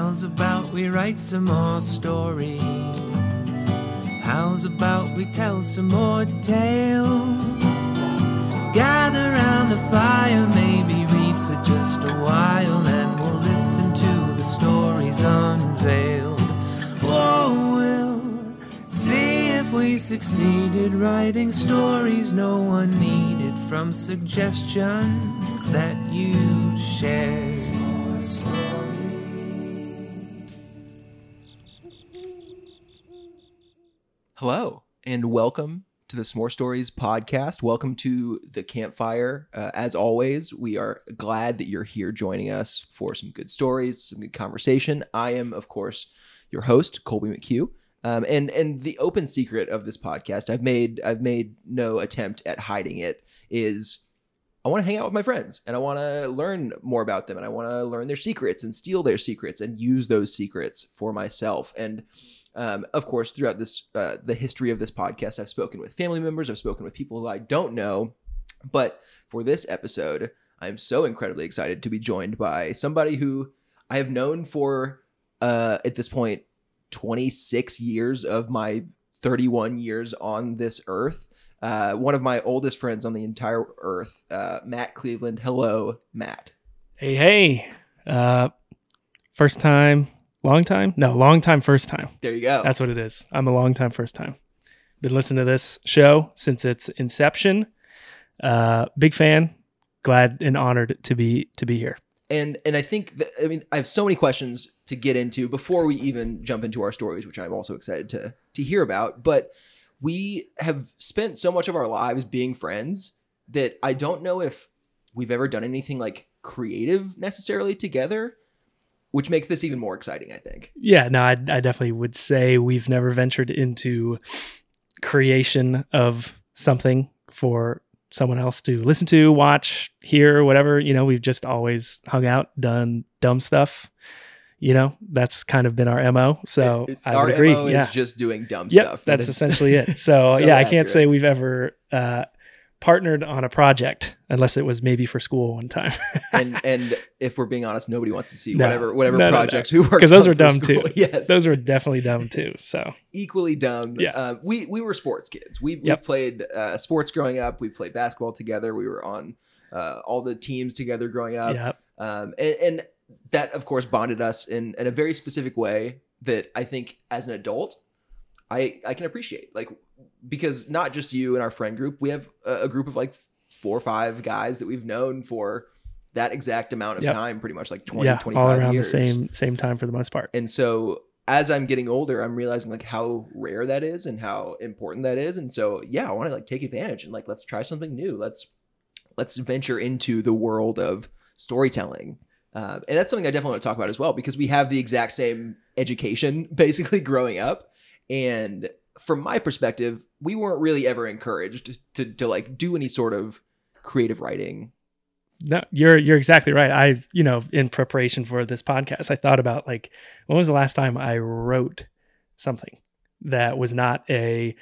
How's about we write some more stories? How's about we tell some more tales? Gather round the fire, maybe read for just a while, and we'll listen to the stories unveiled. Whoa, we'll see if we succeeded writing stories no one needed from suggestions that you shared. Hello, and welcome to the S'more Stories podcast. Welcome to the campfire. Uh, as always, we are glad that you're here joining us for some good stories, some good conversation. I am, of course, your host, Colby McHugh. Um, and and the open secret of this podcast, I've made I've made no attempt at hiding it, is I want to hang out with my friends and I want to learn more about them and I want to learn their secrets and steal their secrets and use those secrets for myself. And um, of course, throughout this uh, the history of this podcast, I've spoken with family members, I've spoken with people who I don't know, but for this episode, I'm so incredibly excited to be joined by somebody who I have known for uh, at this point 26 years of my 31 years on this earth. Uh, one of my oldest friends on the entire earth, uh, Matt Cleveland. Hello, Matt. Hey, hey. Uh, first time, long time? No, long time, first time. There you go. That's what it is. I'm a long time, first time. Been listening to this show since its inception. Uh, big fan. Glad and honored to be to be here. and and I think that, I mean I have so many questions to get into before we even jump into our stories, which I'm also excited to to hear about. But we have spent so much of our lives being friends that I don't know if we've ever done anything like creative necessarily together, which makes this even more exciting. I think. Yeah, no, I, I definitely would say we've never ventured into creation of something for someone else to listen to, watch, hear, whatever. You know, we've just always hung out, done dumb stuff. You know, that's kind of been our mo. So It- I our would agree. MO yeah, is just doing dumb yep, stuff. That that's is essentially it. So, so yeah, I can't say we've ever uh, partnered on a project unless it was maybe for school one time. and and if we're being honest, nobody wants to see No. whatever whatever No, no, no. projects we work because those on are dumb school. too. Yes, those were definitely dumb too. So equally dumb. Yeah. Uh, we we were sports kids. We, we played uh, sports growing up. We played basketball together. We were on uh, all the teams together growing up. yeah, Um, and, and that of course bonded us in, in a very specific way that I think as an adult, I I can appreciate. Like because not just you and our friend group, we have a, a group of like four or five guys that we've known for that exact amount of Yep. time, pretty much like 20, yeah, 25 all around years. the same same time for the most part. And so as I'm getting older, I'm realizing like how rare that is and how important that is. And so yeah, I want to like take advantage and like let's try something new. Let's let's venture into the world of storytelling. Uh, and that's something I definitely want to talk about as well because we have the exact same education basically growing up. And from my perspective, we weren't really ever encouraged to to like do any sort of creative writing. No, you're you're exactly right. I you know in preparation for this podcast, I thought about like when was the last time I wrote something that was not a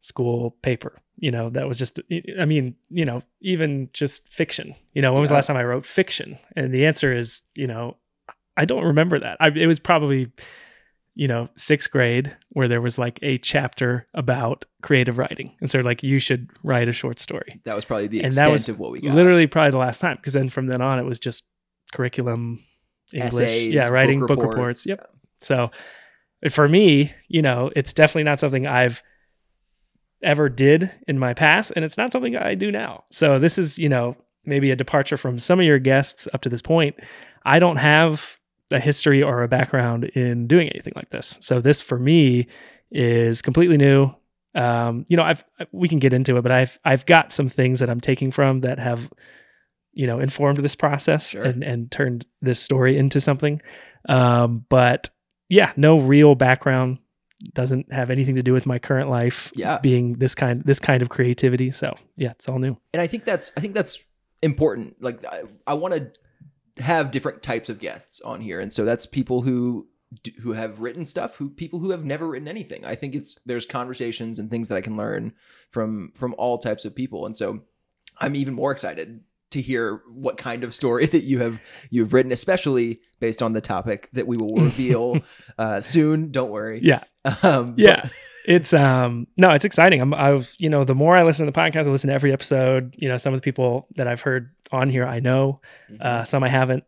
school paper. You know, that was just. I mean, you know, even just fiction. You know, when was the last time I wrote fiction? And the answer is, you know, I don't remember that. I, it was probably, you know, sixth grade where there was like a chapter about creative writing, and so like you should write a short story. That was probably the And extent that was of what we got. literally probably the last time because then from then on it was just curriculum english Essays, yeah writing book book, reports, reports, yep. so for me you know it's definitely not something i've ever did in my past and it's not something i do now. So this is you know maybe a departure from some of your guests up to this point. I don't have a history or a background in doing anything like this so this for me is completely new um, you know, I've we can get into it, but I've I've got some things that I'm taking from that have, you know, informed this process Sure. and and turned this story into something. Um, but yeah, no real background doesn't have anything to do with my current life. Yeah. being this kind this kind of creativity. So yeah, it's all new. and I think that's I think that's important. Like I, I want to have different types of guests on here, and so that's people who who have written stuff, who people who have never written anything. I think it's there's conversations and things that I can learn from from all types of people, and so I'm even more excited to hear what kind of story that you have you've written, especially based on the topic that we will reveal uh, soon. Don't worry. Yeah. Um, but- yeah it's um no it's exciting i'm i've you know the more i listen to the podcast i listen to every episode you know some of the people that i've heard on here i know uh some i haven't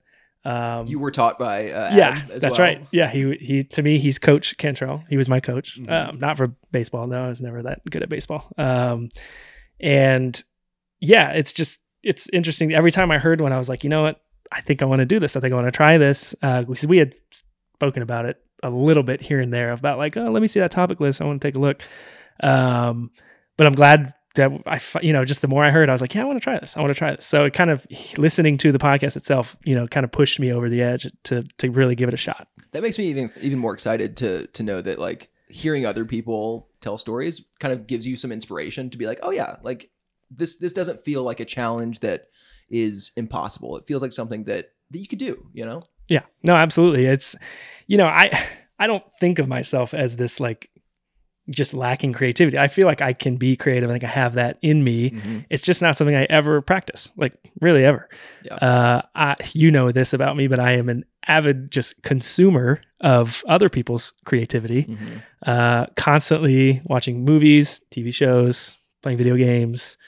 um you were taught by uh, yeah that's well. right yeah he he to me he's coach cantrell he was my coach Mhm. um not for baseball no i was never that good at baseball um and yeah it's just it's interesting. Every time i heard one i was like you know what? I think i want to do this. I think i want to try this. Uh because we had spoken about it a little bit here and there about like oh let me see that topic list. I want to take a look. Um but i'm glad that i you know just the more i heard i was like yeah i want to try this. I want to try this. So it kind of listening to the podcast itself you know kind of pushed me over the edge to to really give it a shot. That makes me even even more excited to to know that like hearing other people tell stories kind of gives you some inspiration to be like, oh yeah, like this this doesn't feel like a challenge that is impossible. It feels like something that that you could do. You know? Yeah, no, absolutely. It's, you know, I I don't think of myself as this like just lacking creativity. I feel like I can be creative. I think I have that in me. It's just not something I ever practice, like really ever. Yeah. Uh, I, you know this about me, but I am an avid just consumer of other people's creativity. Mhm. Uh, constantly watching movies, TV shows, playing video games.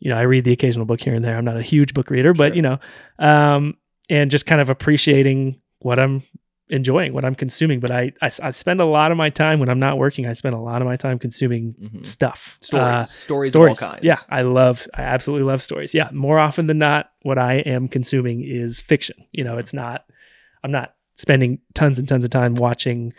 You know, I read the occasional book here and there. I'm not a huge book reader, but Sure. you know, um, and just kind of appreciating what I'm enjoying, what I'm consuming. But I, I, I spend a lot of my time when I'm not working. I spend a lot of my time consuming Mhm. stuff, Stories, Uh, stories, stories. of all kinds. Yeah, I love, I absolutely love stories. Yeah, more often than not, what I am consuming is fiction. You know, it's not, I'm not spending tons and tons of time watching,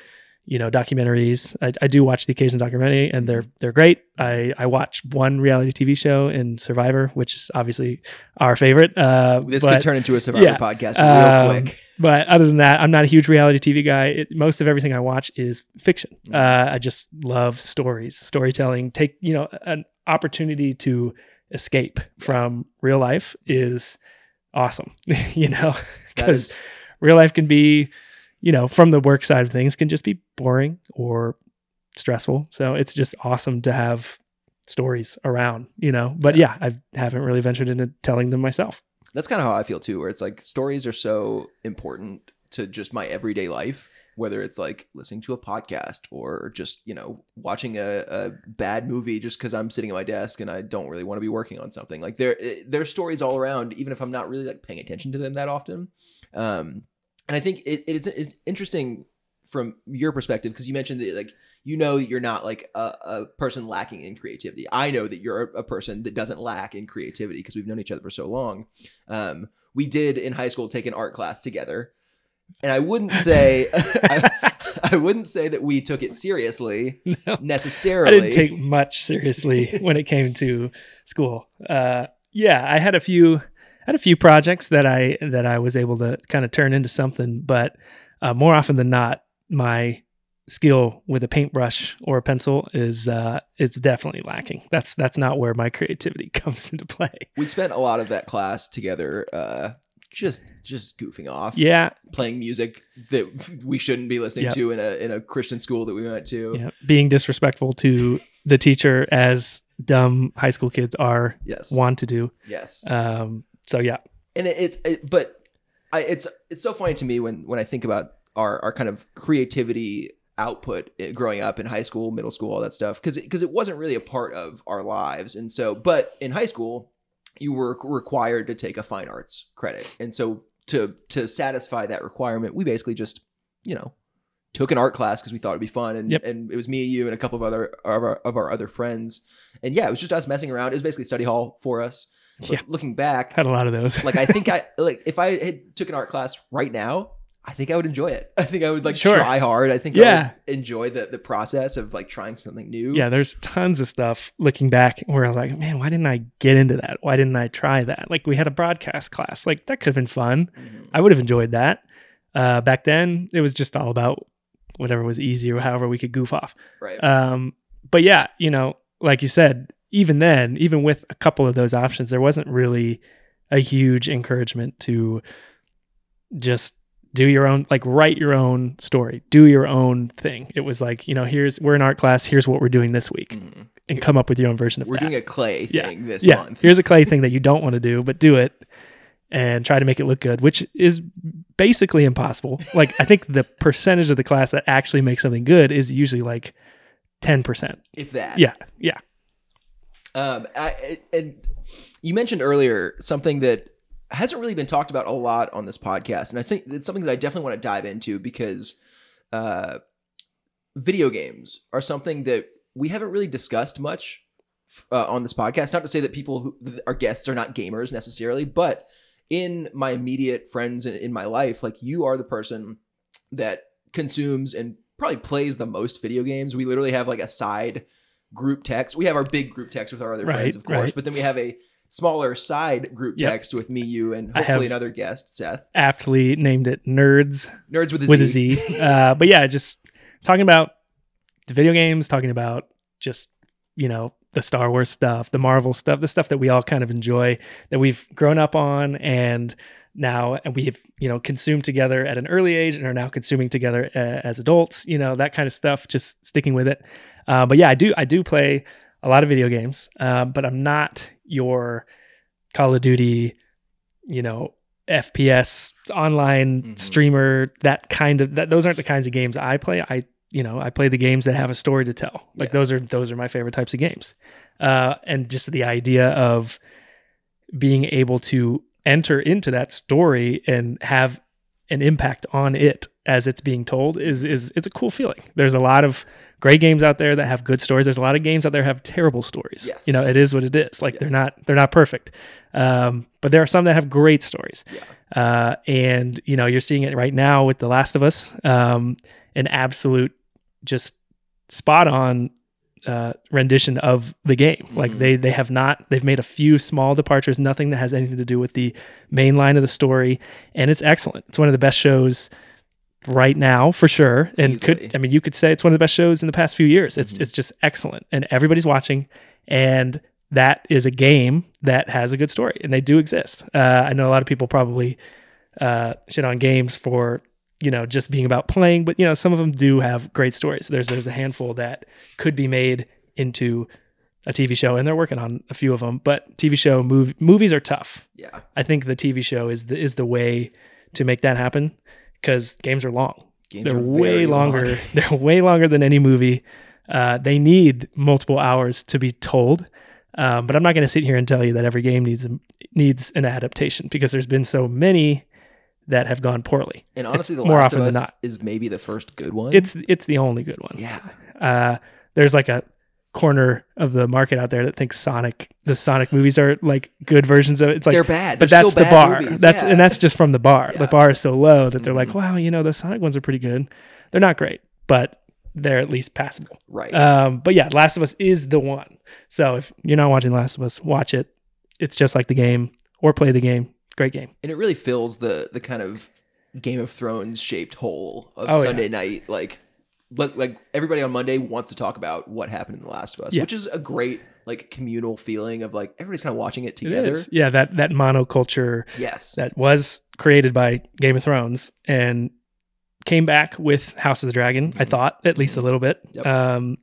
you know, documentaries. I, I do watch the occasional documentary, and they're they're great. I I watch one reality TV show in Survivor, which is obviously our favorite. Uh, This but, could turn into a Survivor yeah, podcast real um, quick. but other than that, I'm not a huge reality TV guy. It, most of everything I watch is fiction. Mhm. Uh, I just love stories, storytelling. Take you know an opportunity to escape from real life is awesome. you know, because real life can be, you know, from the work side of things, can just be boring or stressful. So it's just awesome to have stories around. You know, but yeah, I haven't really ventured into telling them myself. that's kind of how I feel too, where it's like stories are so important to just my everyday life, whether it's like listening to a podcast or just, you know, watching a, a bad movie just because I'm sitting at my desk and I don't really want to be working on something. Like there, eh, there's stories all around, even if I'm not really like paying attention to them that often. Um, and I think it, it's, it's interesting from your perspective because you mentioned that like you know that you're not like a, a person lacking in creativity. I know that you're a, a person that doesn't lack in creativity because we've known each other for so long. Um, we did in high school take an art class together, and I wouldn't say I, I wouldn't say that we took it seriously No. necessarily. I didn't take much seriously when it came to school. Uh, yeah, I had a few, had a few projects that I that I was able to kind of turn into something, but uh, more often than not, my skill with a paintbrush or a pencil is uh, is definitely lacking. That's that's not where my creativity comes into play. we spent a lot of that class together, uh, just just goofing off, Yeah, playing music that we shouldn't be listening Yep. to in a in a Christian school that we went to. yeah, being disrespectful to the teacher as dumb high school kids are Yes, want to do. yes. Um, so yeah, and it, it's it, but I, it's it's so funny to me when when I think about our our kind of creativity output eh, growing up in high school, middle school, all that stuff because because it wasn't really a part of our lives, and so but in high school you were required to take a fine arts credit, and so to to satisfy that requirement, we basically just you know took an art class because we thought it'd be fun. And, Yep. and it was me and you and a couple of other of our, of our other friends. And yeah it was just us messing around. It was basically study hall for us But Yeah. looking back had a lot of those. like I think I like if I had took an art class right now, I think I would enjoy it. I think I would like Sure. try hard. I think I Yeah. would enjoy the the process of like trying something new. yeah, there's tons of stuff looking back where I'm like, man, why didn't I get into that? Why didn't I try that? Like we had a broadcast class, like that could have been fun. Mhm. I would have enjoyed that. Uh, back then, it was just all about whatever was easy or however we could goof off. Right. Um, but yeah, you know, like you said, even then, even with a couple of those options, there wasn't really a huge encouragement to just do your own, like write your own story, do your own thing. It was like, you know, here's we're in art class, here's what we're doing this week, Mhm. and come up with your own version of that. We're that. doing a clay Yeah. thing this yeah, month. here's a clay thing that you don't want to do, but do it. and try to make it look good, which is basically impossible. Like I think the percentage of the class that actually makes something good is usually like 10%. If that. Yeah. Yeah. Um, I, and you mentioned earlier something that hasn't really been talked about a lot on this podcast, and I think it's something that I definitely want to dive into because uh, video games are something that we haven't really discussed much uh, on this podcast. Not to say that people who our guests are not gamers necessarily, but in my immediate friends in my life, like you are the person that consumes and probably plays the most video games. We literally have like a side group text. We have our big group text with our other Right, friends, of course, right. but then we have a smaller side group Yep. text with me, you, and hopefully another guest, Seth. Aptly named it Nerds Nerds with a with a Z. Z. Uh, but yeah, just talking about the video games, talking about just, you know, the Star Wars stuff, the Marvel stuff, the stuff that we all kind of enjoy, that we've grown up on and now and we've, you know, consumed together at an early age and are now consuming together uh, as adults, you know, that kind of stuff, just sticking with it. Uh, but yeah, I do, I do play a lot of video games, um, but I'm not your Call of Duty, you know, FPS online Mhm. streamer, that kind of that those aren't the kinds of games I play. I you know, I play the games that have a story to tell. Like Yes. those are those are my favorite types of games. Uh and just the idea of being able to enter into that story and have an impact on it as it's being told is is it's a cool feeling. There's a lot of great games out there that have good stories. There's a lot of games out there that have terrible stories. Yes. You know, it is what it is. Like Yes. they're not they're not perfect. Um, but there are some that have great stories. Yeah. Uh, and you know, you're seeing it right now with The Last of Us. Um, an absolute just spot on uh, rendition of the game. Like Mhm. they they have not they've made a few small departures, nothing that has anything to do with the main line of the story, and it's excellent. It's one of the best shows right now for sure. And Easily. could I mean you could say it's one of the best shows in the past few years. It's Mhm. it's just excellent, and everybody's watching, and that is a game that has a good story, and they do exist. Uh, I know a lot of people probably uh, shit on games for you know just being about playing, but you know some of them do have great stories. There's there's a handful that could be made into a TV show, and they're working on a few of them. But TV show mov- movies are tough. Yeah. I think the TV show is the is the way to make that happen because games are long. Games they're are way very long. longer. they're way longer than any movie. Uh, they need multiple hours to be told. Um, but I'm not going to sit here and tell you that every game needs a, needs an adaptation because there's been so many that have gone poorly. And honestly, The more Last often of than not. is maybe the first good one. It's it's the only good one. yeah. Uh, there's like a corner of the market out there that thinks Sonic the Sonic movies are like good versions of it. It's like they're bad. but They're that's the bar. movies. That's Yeah. and that's just from the bar. Yeah. The bar is so low that they're like, Mhm. wow, you know, the Sonic ones are pretty good. They're not great, but they're at least passable. right. Um, but yeah, Last of Us is the one. So if you're not watching Last of Us, watch it. It's just like the game, or play the game. Great game. and it really fills the the kind of Game of Thrones shaped hole of Oh, yeah. Sunday night. Like, but like everybody on Monday wants to talk about what happened in The Last of Us, Yeah. which is a great like communal feeling of like everybody's kind of watching it It together. is. Yeah, that that monoculture Yes. that was created by Game of Thrones and came back with House of the Dragon. I Mhm. thought at least a little bit. Yep. Um,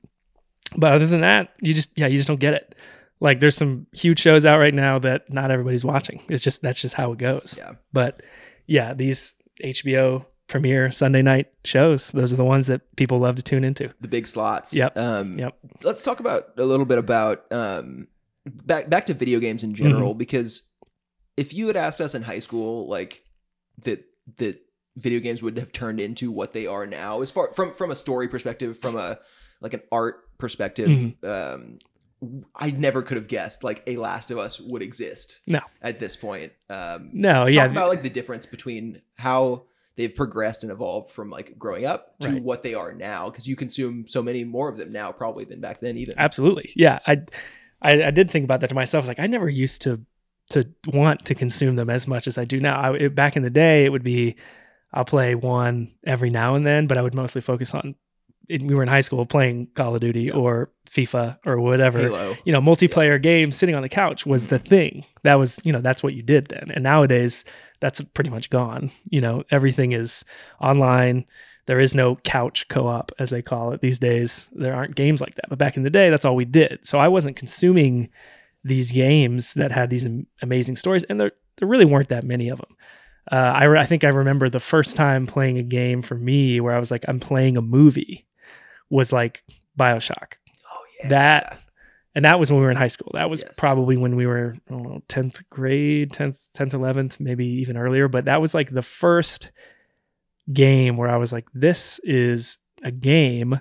but other than that, you just yeah, you just don't get it. Like there's some huge shows out right now that not everybody's watching. It's just that's just how it goes. Yeah. But yeah, these HBO premiere Sunday night shows, those are the ones that people love to tune into. the big slots. Yep. Um, Yep. Let's talk about a little bit about um, back back to video games in general Mm-hmm. because if you had asked us in high school like that that video games would have turned into what they are now as far from from a story perspective from a like an art perspective Mm-hmm. um I never could have guessed like a Last of Us would exist. No. At this point. Um No, talk yeah. about like the difference between how they've progressed and evolved from like growing up to Right. what they are now because you consume so many more of them now probably than back then even Absolutely. Yeah. I, I I did think about that to myself. Like, I never used to to want to consume them as much as I do now. I, it, back in the day, it would be I'll play one every now and then, but I would mostly focus on. It, we were in high school playing Call of Duty Yeah. or FIFA or whatever. Halo You know, multiplayer games sitting on the couch was the mm-hmm. thing. That was, you know, that's what you did then. And nowadays, that's pretty much gone. You know, everything is online. There is no couch co-op as they call it these days. There aren't games like that. But back in the day, that's all we did. So I wasn't consuming these games that had these amazing stories and they're there really weren't that many of them. Uh, I, re- I think I remember the first time playing a game for me where I was like, I'm playing a movie was like Bioshock. Oh yeah. That and that was when we were in high school. That was Yes. probably when we were, I don't know, 10th grade, 10th, 10th, 11th, maybe even earlier. But that was like the first game where I was like, this is a game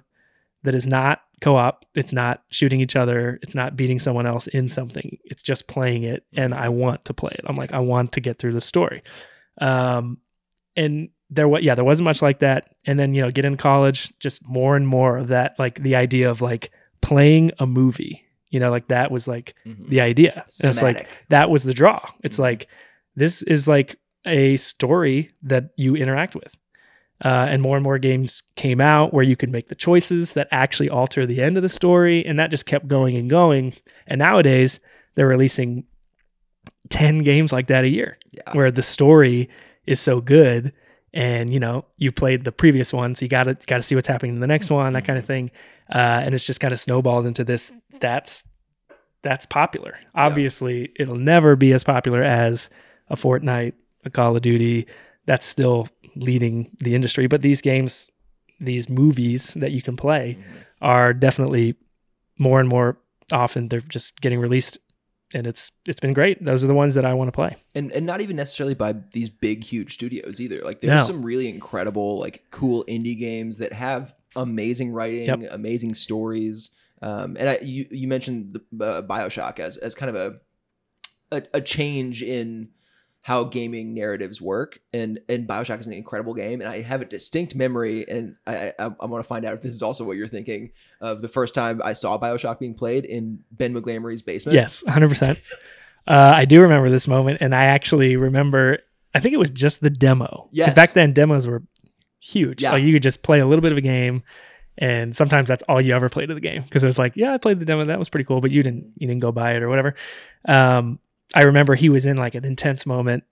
that is not co op. It's not shooting each other. It's not beating someone else in something. It's just playing it. And I want to play it. I'm like, I want to get through the story. Um, and there was, yeah, there wasn't much like that. And then, you know, get in college, just more and more of that, like the idea of like playing a movie, you know, like that was like Mhm. the idea. And it's like, that was the draw. It's Mhm. like this is like a story that you interact with. Uh, and more and more games came out where you could make the choices that actually alter the end of the story, and that just kept going and going. And nowadays, they're releasing ten games like that a year, yeah. where the story is so good, and you know you played the previous one, so you got to got to see what's happening in the next one, that kind of thing. Uh, and it's just kind of snowballed into this. That's that's popular. Obviously, it'll never be as popular as a Fortnite, a Call of Duty. That's still leading the industry. But these games, these movies that you can play, Mhm. are definitely more and more often. They're just getting released, and it's it's been great. Those are the ones that I want to play. and and not even necessarily by these big huge studios either like there's No. some really incredible like cool indie games that have amazing writing Yep. amazing stories um and I, you you mentioned the uh, bioshock as as kind of a, a a change in how gaming narratives work and and bioshock is an incredible game and i have a distinct memory and i i, I want to find out if this is also what you're thinking of the first time i saw bioshock being played in ben mcglamory's basement Yes, 100%. Uh, I do remember this moment, and I actually remember, I think it was just the demo. Yes. Because back then, demos were huge. Yeah. Like you could just play a little bit of a game, and sometimes that's all you ever played of the game. Because it was like, yeah, I played the demo, that was pretty cool, but you didn't you didn't go buy it or whatever. Um, I remember he was in like an intense moment,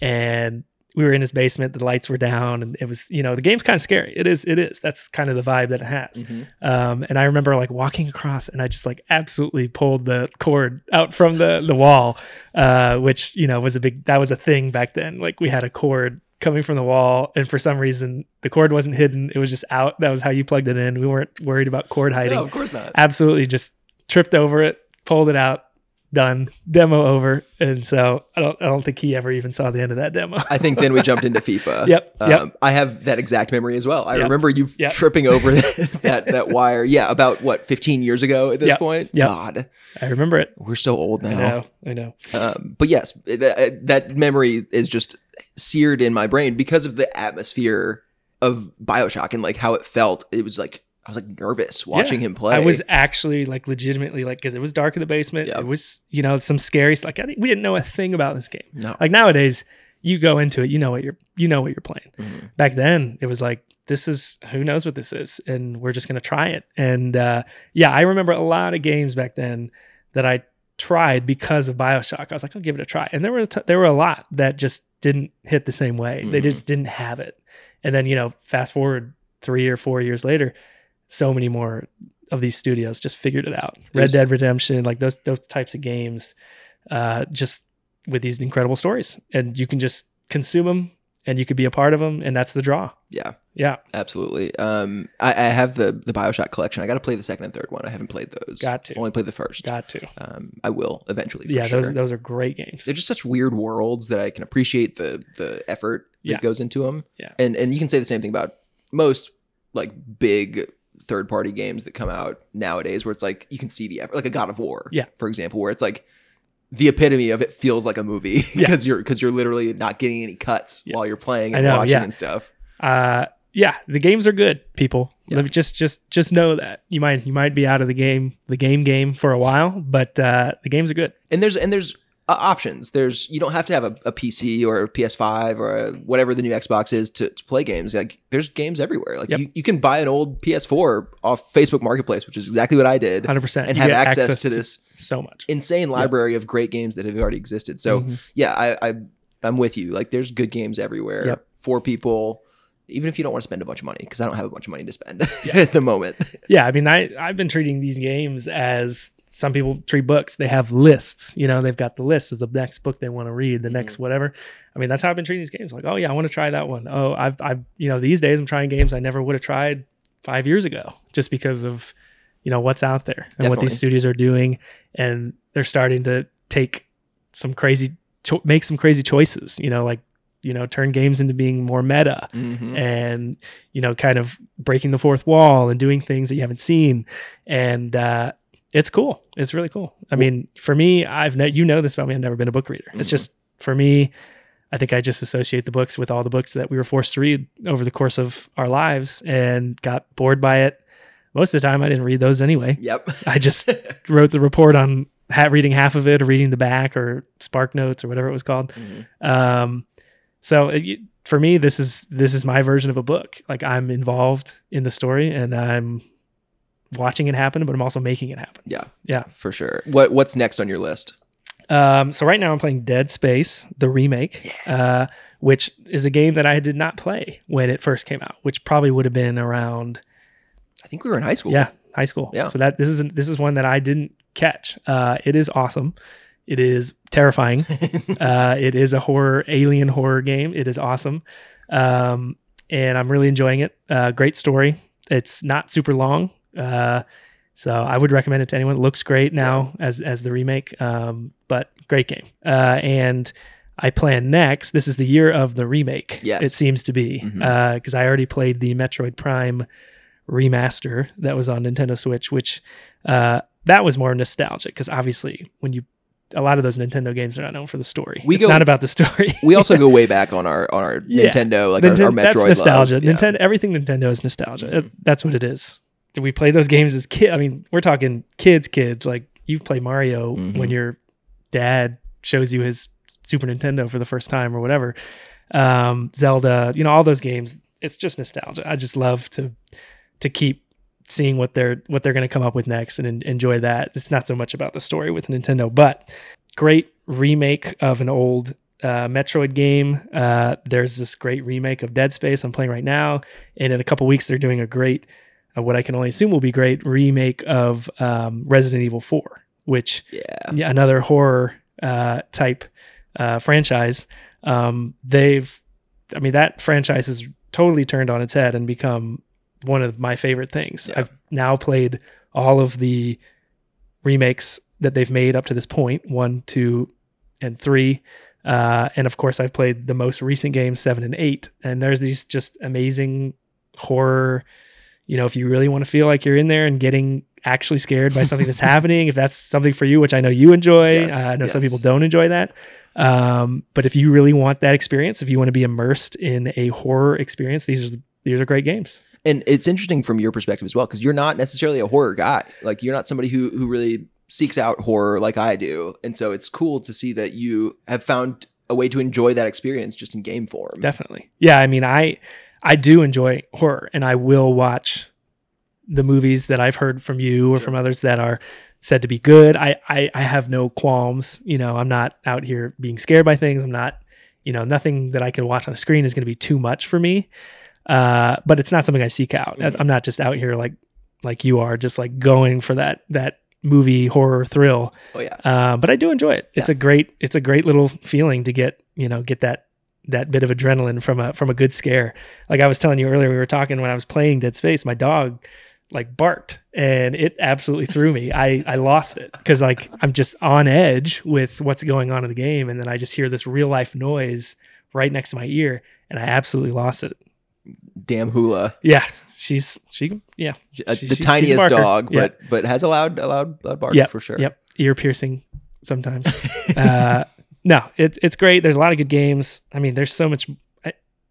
and we were in his basement. The lights were down, and it was you know the game's kind of scary. It is. It is. That's kind of the vibe that it has. Mhm. Um, and I remember like walking across and I just like absolutely pulled the cord out from the, the wall, uh, which, you know, was a big, that was a thing back then. Like we had a cord coming from the wall and for some reason the cord wasn't hidden. It was just out. That was how you plugged it in. We weren't worried about cord hiding. no of course not Absolutely just tripped over it, pulled it out, done, demo over. And so I don't, I don't think he ever even saw the end of that demo. I think then we jumped into FIFA. Yep, yep. Um, I have that exact memory as well. I Yep, remember you yep. tripping over that that wire. Yeah, about what 15 years ago at this Yep, point. yep. God, I remember it. we're so old now I now. know. I know. Um, but yes, that, that memory is just seared in my brain because of the atmosphere of Bioshock and like how it felt. It was like I was like nervous watching him play. I was actually like legitimately like because it was dark in the basement. Yeah. It was you know some scary stuff. like I, we didn't know a thing about this game. no. Like nowadays, you go into it, you know what you're you know what you're playing. Mhm. Back then, it was like this is who knows what this is, and we're just gonna try it. And uh, yeah, I remember a lot of games back then that I tried because of Bioshock. I was like, I'll give it a try, and there were a t- there were a lot that just didn't hit the same way. They Mhm. just didn't have it. And then you know, fast forward three or four years later, so many more of these studios just figured it out. There's- Red Dead Redemption, like those those types of games, uh, just with these incredible stories, and you can just consume them, and you could be a part of them, and that's the draw. Yeah, Yeah, absolutely. Um, I, I have the the Bioshock collection. I got to play the second and third one. I haven't played those. Got to. Only played the first. got to. Um, I will eventually. Yeah, sure. those those are great games. they're just such weird worlds that I can appreciate the the effort that Yeah. goes into them. Yeah. and and you can say the same thing about most like big third party games that come out nowadays, where it's like you can see the effort, like a God of War, Yeah. for example, where it's like the epitome of it feels like a movie Yeah. because you're because you're literally not getting any cuts Yeah. while you're playing and know, watching yeah. and stuff. uh yeah the games are good people Yeah. Just just just know that you might you might be out of the game the game game for a while but uh the games are good and there's and there's options. There's you don't have to have a, a pc or a ps5 or a, whatever the new xbox is to, to play games. Like there's games everywhere. Like Yep. you, you can buy an old ps4 off facebook marketplace which is exactly what i did 100% and You have get access, to this so much. insane library of great games that have already existed. So Mhm. yeah I, I i'm with you. Like there's good games everywhere Yep. for people even if you don't want to spend a bunch of money because i don't have a bunch of money to spend at the moment. Yeah i mean i i've been treating these games as some people treat books, they have lists. You know, they've got the list of the next book they want to read, the next whatever. I mean, that's how I've been treating these games. Like, oh yeah, I want to try that one. Oh, I've, I've, you know, these days I'm trying games I never would have tried five years ago, just because of, you know, what's out there and what these studios are doing, and they're starting to take some crazy, cho- make some crazy choices. You know, like, you know, turn games into being more meta Mhm. and you know kind of breaking the fourth wall and doing things that you haven't seen and uh it's cool it's really cool i mean for me i've ne- you know this about me i've never been a book reader it's Mhm. just for me i think i just associate the books with all the books that we were forced to read over the course of our lives and got bored by it most of the time i didn't read those anyway Yep. i just wrote the report on ha- reading half of it or reading the back or spark notes or whatever it was called Mhm. um, so it, for me, this is this is my version of a book. Like I'm involved in the story and I'm watching it happen, but I'm also making it happen. Yeah. Yeah. For sure. What What's next on your list? Um, so right now I'm playing Dead Space, the remake, uh, which is a game that I did not play when it first came out, which probably would have been around I think we were in high school. yeah high school. Yeah. So that this is this is one that I didn't catch. Uh, it is awesome. It is terrifying. uh, it is a horror, alien horror game. It is awesome. Um, and I'm really enjoying it. Uh, great story. It's not super long. Uh, so I would recommend it to anyone. It looks great now as, as the remake. Um, but great game. Uh, and I plan next. This is the year of the remake. Yes. It seems to be. Because I already played the Metroid Prime remaster that was on Nintendo Switch, which uh, that was more nostalgic because obviously when you a lot of those Nintendo games are not known for the story. We it's go- not about the story. we also go way back on our on our Yeah. Nintendo, like Ninten- our, our that's Metroid nostalgia. love. Yeah. Nintendo, everything Nintendo is nostalgia. Mhm. It- that's what it is. We play those games as kid? I mean, we're talking kids, kids. Like you've played Mario Mhm. when your dad shows you his Super Nintendo for the first time or whatever. Um, Zelda, you know, all those games. It's just nostalgia. I just love to to keep seeing what they're what they're going to come up with next and en- enjoy that. It's not so much about the story with Nintendo, but great remake of an old uh, Metroid game. Uh, there's this great remake of Dead Space I'm playing right now, and in a couple weeks they're doing a great, uh, what I can only assume will be great remake of um, Resident Evil 4, which Yeah. another horror uh, type uh, franchise. Um, they've, I mean, that franchise has totally turned on its head and become one of my favorite things. Yeah. I've now played all of the remakes that they've made up to this point one, two, and three. Uh, and of course, I've played the most recent games, seven and eight. And there's these just amazing horror. You know, if you really want to feel like you're in there and getting actually scared by something that's happening, if that's something for you, which I know you enjoy, Yes, uh, I know some people don't enjoy that. Um, but if you really want that experience, if you want to be immersed in a horror experience, these are these are great games. And it's interesting from your perspective as well, because you're not necessarily a horror guy. Like you're not somebody who who really seeks out horror like I do. And so it's cool to see that you have found a way to enjoy that experience just in game form. Definitely. Yeah, I mean, I I do enjoy horror and I will watch the movies that I've heard from you or Sure. from others that are said to be good. I, I I have no qualms. You know, I'm not out here being scared by things. I'm not, you know, nothing that I can watch on a screen is going to be too much for me. Uh, but it's not something I seek out. Mhm. I'm not just out here like like you are, just like going for that that movie horror thrill. Oh yeah. Uh, but I do enjoy it. It's a great it's a great little feeling to get you know get that that bit of adrenaline from a from a good scare. Like I was telling you earlier, we were talking when I was playing Dead Space. My dog like barked and it absolutely threw me. I I lost it because like I'm just on edge with what's going on in the game, and then I just hear this real life noise right next to my ear, and I absolutely lost it. Damn hula. Yeah, she's she yeah Uh, She- the she- tiniest dog, Yeah. but but has a loud a loud, loud bark Yep, for sure. Yep, ear piercing sometimes. uh, no, it's it's great. There's a lot of good games. I mean, there's so much.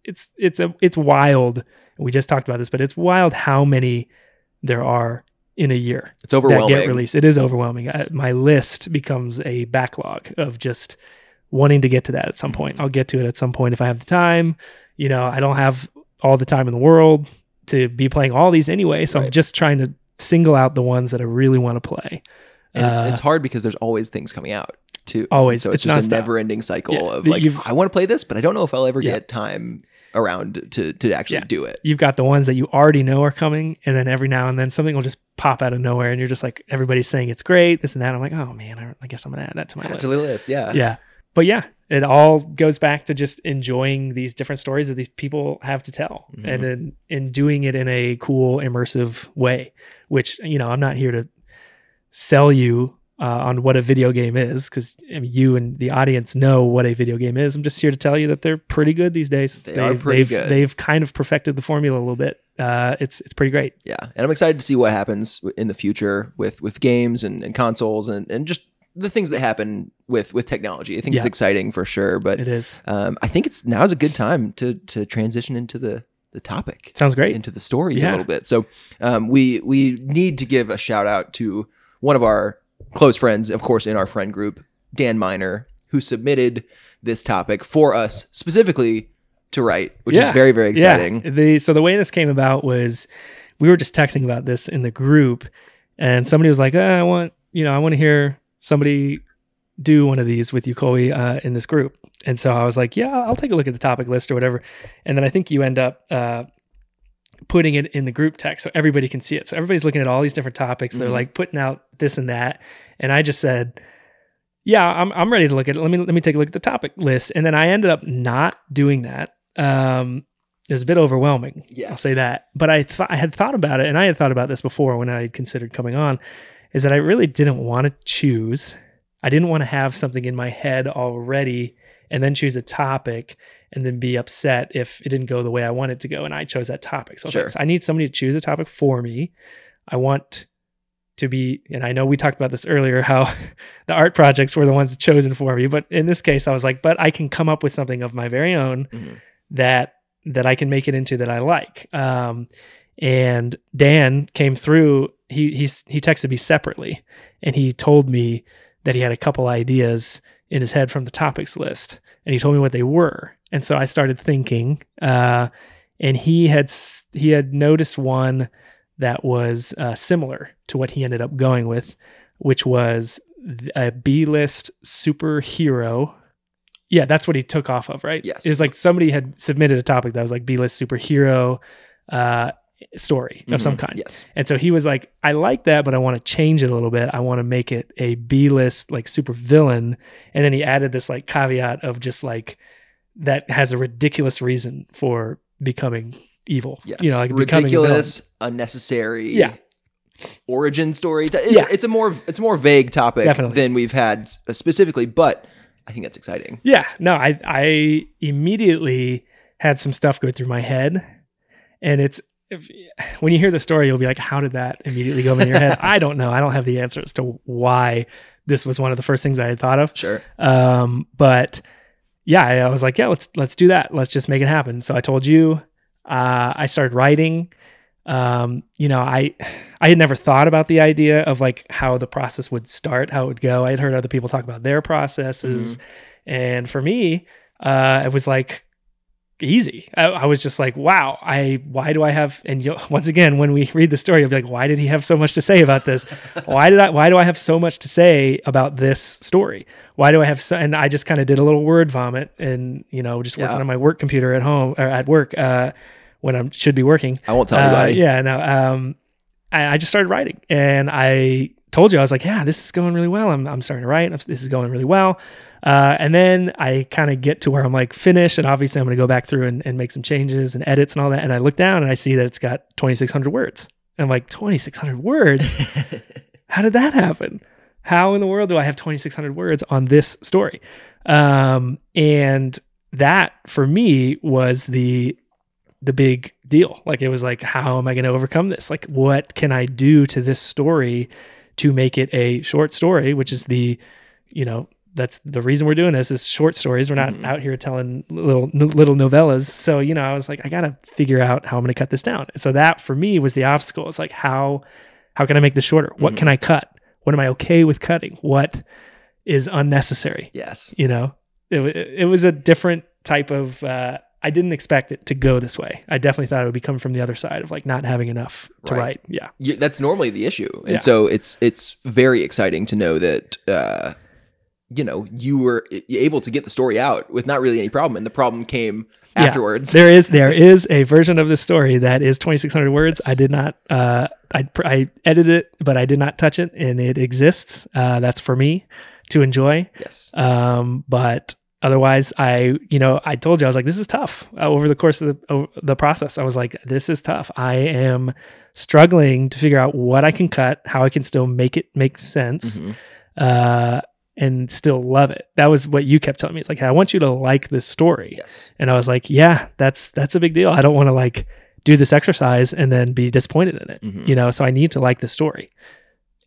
It's it's a it's wild. We just talked about this, but it's wild how many there are in a year It's that overwhelming. get released. It is overwhelming. I, my list becomes a backlog of just wanting to get to that at some point. I'll get to it at some point if I have the time. You know, I don't have all the time in the world to be playing all these anyway, so I'm just trying to single out the ones that I really want to play. and it's, Uh, it's hard because there's always things coming out too. Always. So it's, It's just a never ending cycle Yeah, of like I want to play this, but I don't know if I'll ever Yeah. get time around to to actually Yeah. do it. You've got the ones that you already know are coming, and then every now and then something will just pop out of nowhere, and you're just like, everybody's saying it's great, this and that. I'm like, oh man, I, I guess I'm gonna add that to my Add list. to the list, yeah. yeah but yeah it all goes back to just enjoying these different stories that these people have to tell Mhm. and in, in doing it in a cool immersive way which you know i'm not here to sell you uh, on what a video game is because I mean, you and the audience know what a video game is i'm just here to tell you that they're pretty good these days They are They've- pretty they've, good. they've kind of perfected the formula a little bit uh, it's it's pretty great Yeah, and I'm excited to see what happens in the future with with games and, and consoles and and just the things that happen with with technology. I think it's exciting for sure, but it is um, I think it's now's a good time to to transition into the the topic. sounds great into the stories a little bit. So um, we we need to give a shout out to one of our close friends, of course, in our friend group, Dan Miner, who submitted this topic for us specifically to write, which is very very exciting. Yeah. The so the way this came about was we were just texting about this in the group, and somebody was like, "Uh, "I want you know I want to hear somebody do one of these with you, Colby, uh, in this group." And so I was like, "Yeah, I'll take a look at the topic list or whatever." And then I think you end up. Uh, putting it in the group text so everybody can see it so everybody's looking at all these different topics they're Mhm. like putting out this and that and i just said yeah i'm, I'm ready to look at it. Let me let me take a look at the topic list. And then i ended up not doing that. Um it was a bit overwhelming i'll say that. But i thought i had thought about it and i had thought about this before when i had considered coming on is that i really didn't want to choose. I didn't want to have something in my head already and then choose a topic and then be upset if it didn't go the way i wanted to go and i chose that topic. So I was like, Sure. i need somebody to choose a topic for me. I want to be and i know we talked about this earlier how the art projects were the ones chosen for me but in this case i was like but i can come up with something of my very own Mhm. that that i can make it into that i like um, and dan came through he he he texted me separately and he told me that he had a couple ideas in his head from the topics list and he told me what they were and so i started thinking uh, and he had he had noticed one that was uh, similar to what he ended up going with which was a b-list superhero yeah that's what he took off of right Yes. it was like somebody had submitted a topic that was like b-list superhero uh, story of some Mhm. kind Yes. and so he was like, I like that, but I want to change it a little bit. I want to make it a B list, like super villain. And then he added this like caveat of just like that has a ridiculous reason for becoming evil. Yes. You know, like becoming a villain. ridiculous, unnecessary. Yeah. Origin story. It's, Yeah. it's a more it's a more vague topic Definitely. than we've had specifically, but I think that's exciting. Yeah. No, I I immediately had some stuff go through my head. And it's if, when you hear the story, you'll be like, how did that immediately go in your head? I don't know. I don't have the answers to why this was one of the first things I had thought of. Sure. Um, but yeah, I, I was like, yeah, let's let's do that. Let's just make it happen. So I told you, uh, I started writing. Um, you know, I I had never thought about the idea of like how the process would start, how it would go. I had heard other people talk about their processes, and for me, uh, it was like easy. I, I was just like, wow, I why do I have? And you once again, when we read the story, you'll be like, why did he have so much to say about this? why did I? Why do I have so much to say about this story? Why do I have so? And I just kind of did a little word vomit, and you know, just working Yeah. on my work computer at home or at work uh, when I should be working. I won't tell Uh, anybody. yeah, no. Um, I, I just started writing, and I told you I was like, yeah, this is going really well. I'm I'm starting to write. This is going really well. Uh, and then I kind of get to where I'm like finished, and obviously I'm going to go back through and, and make some changes and edits and all that. And I look down and I see that it's got 2,600 words. And I'm like, 2,600 words? How did that happen? How in the world do I have 2,600 words on this story? Um, and that for me was the the big deal. Like it was like, how am I going to overcome this? Like, what can I do to this story to make it a short story? Which is the, you know, that's the reason we're doing this is short stories. We're not Mhm. out here telling little little novellas. So you know, I was like, I got to figure out how I'm to cut this down. And so that for me was the obstacle. It's like how how can I make this shorter? What Mhm. can I cut? What am I okay with cutting? What is unnecessary? yes. you know it, it was a different type of uh, i didn't expect it to go this way i definitely thought it would be coming from the other side of like not having enough to Right. write yeah You, that's normally the issue, and Yeah. so it's it's very exciting to know that uh, you know, you were able to get the story out with not really any problem, and the problem came Yeah. afterwards. There is there is a version of the story that is 2600 words. I did not uh I I edited it, but I did not touch it and it exists. Uh that's for me to enjoy. yes. Um but otherwise I you know, I told you I was like this is tough. Uh, over the course of the the process, I was like this is tough. I am struggling to figure out what I can cut, how I can still make it make sense. Mhm. Uh and still love it. That was what you kept telling me. It's like, I want you to like this story. Yes. And I was like, yeah, that's that's a big deal. I don't want to like do this exercise and then be disappointed in it. Mhm. You know, so I need to like the story.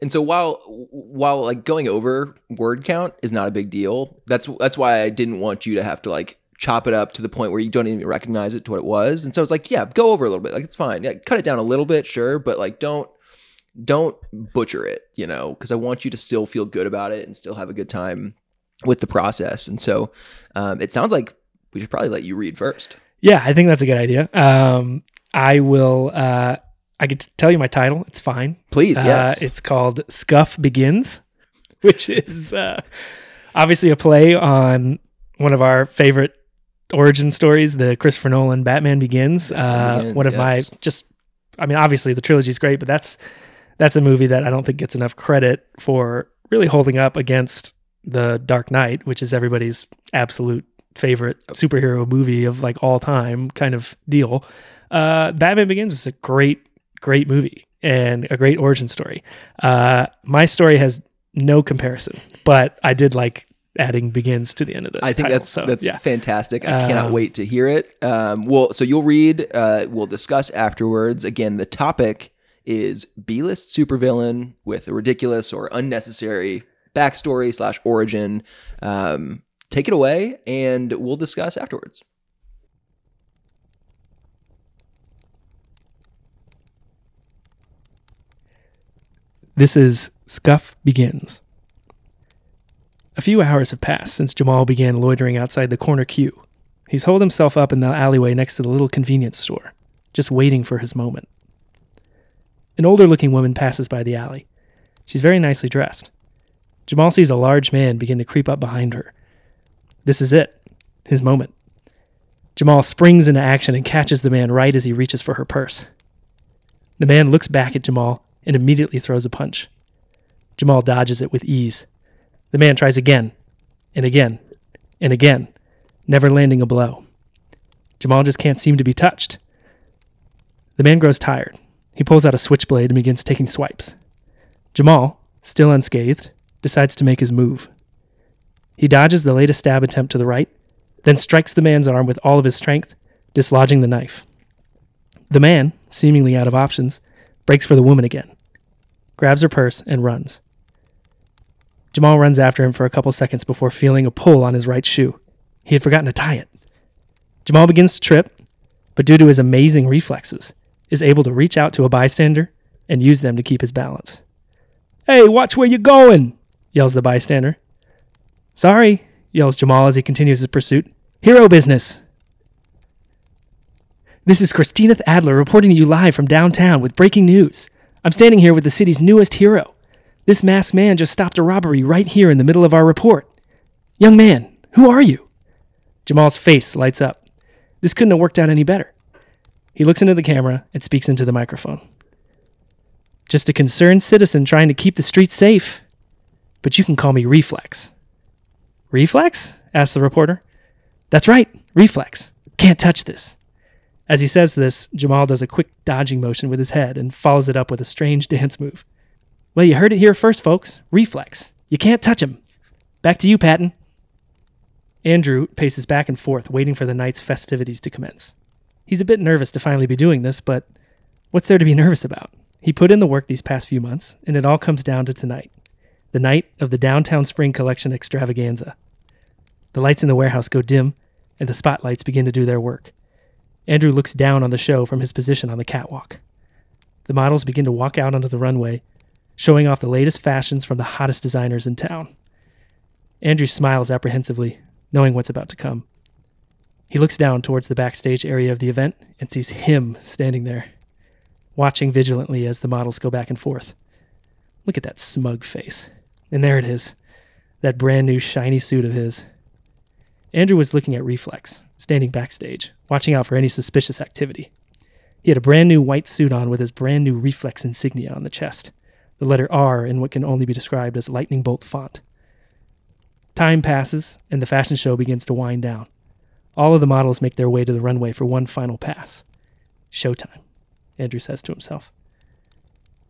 And so while while like going over word count is not a big deal, that's that's why I didn't want you to have to like chop it up to the point where you don't even recognize it to what it was. And so it's like, yeah, go over a little bit. Like it's fine. Yeah, cut it down a little bit, sure, but like don't don't butcher it, you know, because I want you to still feel good about it and still have a good time with the process. And so um, it sounds like we should probably let you read first. Yeah, I think that's a good idea. Um, I will. Uh, I could tell you my title. It's fine. Please, Uh, yes. it's called Scuff Begins, which is uh, obviously a play on one of our favorite origin stories, the Christopher Nolan Batman Begins. Batman uh, Begins, one of yes. my just, I mean, obviously the trilogy is great, but that's that's a movie that I don't think gets enough credit for really holding up against the Dark Knight, which is everybody's absolute favorite superhero movie of like all time kind of deal. Uh, Batman Begins is a great, great movie and a great origin story. Uh, my story has no comparison, but I did like adding begins to the end of the I think title, that's so, that's yeah. fantastic. I cannot Um, wait to hear it. Um, well, so you'll read. Uh, we'll discuss afterwards. Again, the topic is B-list supervillain with a ridiculous or unnecessary backstory slash origin. Um, take it away, and we'll discuss afterwards. This is Scuff Begins. A few hours have passed since Jamal began loitering outside the corner queue. He's holed himself up in the alleyway next to the little convenience store, just waiting for his moment. An older looking woman passes by the alley. She's very nicely dressed. Jamal sees a large man begin to creep up behind her. This is it, his moment. Jamal springs into action and catches the man right as he reaches for her purse. The man looks back at Jamal and immediately throws a punch. Jamal dodges it with ease. The man tries again, and again, and again, never landing a blow. Jamal just can't seem to be touched. The man grows tired. He pulls out a switchblade and begins taking swipes. Jamal, still unscathed, decides to make his move. He dodges the latest stab attempt to the right, then strikes the man's arm with all of his strength, dislodging the knife. The man, seemingly out of options, breaks for the woman again, grabs her purse, and runs. Jamal runs after him for a couple seconds before feeling a pull on his right shoe. He had forgotten to tie it. Jamal begins to trip, but due to his amazing reflexes, is able to reach out to a bystander and use them to keep his balance. Hey, watch where you're going, yells the bystander. Sorry, yells Jamal as he continues his pursuit. Hero business. This is Christina Adler reporting to you live from downtown with breaking news. I'm standing here with the city's newest hero. This masked man just stopped a robbery right here in the middle of our report. Young man, who are you? Jamal's face lights up. This couldn't have worked out any better. He looks into the camera and speaks into the microphone. Just a concerned citizen trying to keep the streets safe. But you can call me Reflex. Reflex? asked the reporter. That's right, Reflex. Can't touch this. As he says this, Jamal does a quick dodging motion with his head and follows it up with a strange dance move. Well, you heard it here first, folks. Reflex. You can't touch him. Back to you, Patton. Andrew paces back and forth, waiting for the night's festivities to commence. He's a bit nervous to finally be doing this, but what's there to be nervous about? He put in the work these past few months, and it all comes down to tonight the night of the Downtown Spring Collection extravaganza. The lights in the warehouse go dim, and the spotlights begin to do their work. Andrew looks down on the show from his position on the catwalk. The models begin to walk out onto the runway, showing off the latest fashions from the hottest designers in town. Andrew smiles apprehensively, knowing what's about to come. He looks down towards the backstage area of the event and sees him standing there, watching vigilantly as the models go back and forth. Look at that smug face. And there it is that brand new shiny suit of his. Andrew was looking at Reflex, standing backstage, watching out for any suspicious activity. He had a brand new white suit on with his brand new Reflex insignia on the chest, the letter R in what can only be described as lightning bolt font. Time passes, and the fashion show begins to wind down. All of the models make their way to the runway for one final pass. Showtime, Andrew says to himself.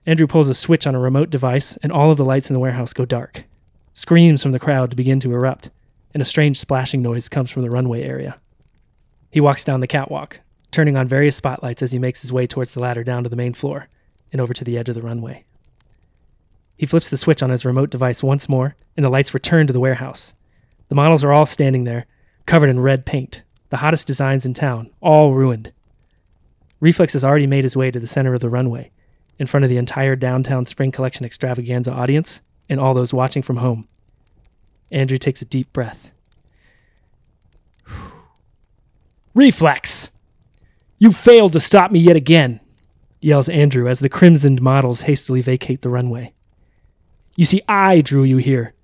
Andrew pulls a switch on a remote device, and all of the lights in the warehouse go dark. Screams from the crowd begin to erupt, and a strange splashing noise comes from the runway area. He walks down the catwalk, turning on various spotlights as he makes his way towards the ladder down to the main floor and over to the edge of the runway. He flips the switch on his remote device once more, and the lights return to the warehouse. The models are all standing there, covered in red paint, the hottest designs in town, all ruined. Reflex has already made his way to the center of the runway, in front of the entire downtown Spring Collection extravaganza audience and all those watching from home. Andrew takes a deep breath. Reflex! You failed to stop me yet again, yells Andrew as the crimsoned models hastily vacate the runway. You see, I drew you here.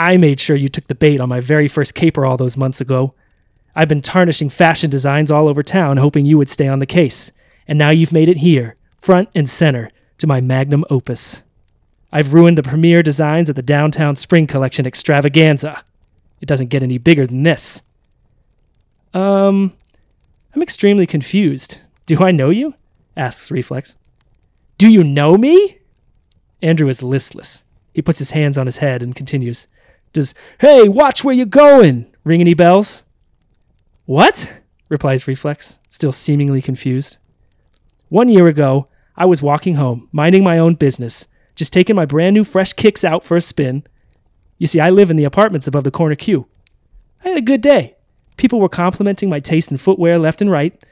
I made sure you took the bait on my very first caper all those months ago. I've been tarnishing fashion designs all over town, hoping you would stay on the case. And now you've made it here, front and center, to my magnum opus. I've ruined the premier designs of the Downtown Spring Collection extravaganza. It doesn't get any bigger than this. Um, I'm extremely confused. Do I know you? asks Reflex. Do you know me? Andrew is listless. He puts his hands on his head and continues. Does, hey, watch where you're going, ring any bells? What? replies Reflex, still seemingly confused. One year ago, I was walking home, minding my own business, just taking my brand new fresh kicks out for a spin. You see, I live in the apartments above the corner queue. I had a good day. People were complimenting my taste in footwear left and right.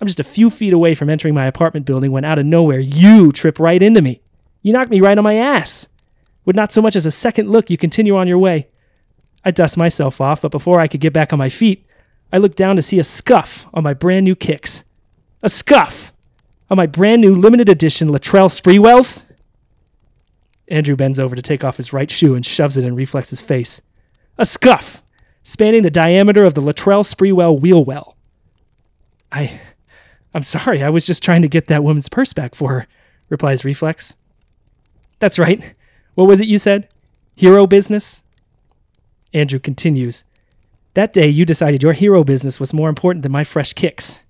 I'm just a few feet away from entering my apartment building when out of nowhere you trip right into me. You knock me right on my ass. With not so much as a second look, you continue on your way. I dust myself off, but before I could get back on my feet, I looked down to see a scuff on my brand new kicks. A scuff on my brand new limited edition Latrell Sprewells. Andrew bends over to take off his right shoe and shoves it in Reflex's face. A scuff spanning the diameter of the Latrell Sprewell wheel well. I. I'm sorry, I was just trying to get that woman's purse back for her, replies Reflex. That's right. What was it you said? Hero business? Andrew continues. That day you decided your hero business was more important than my fresh kicks.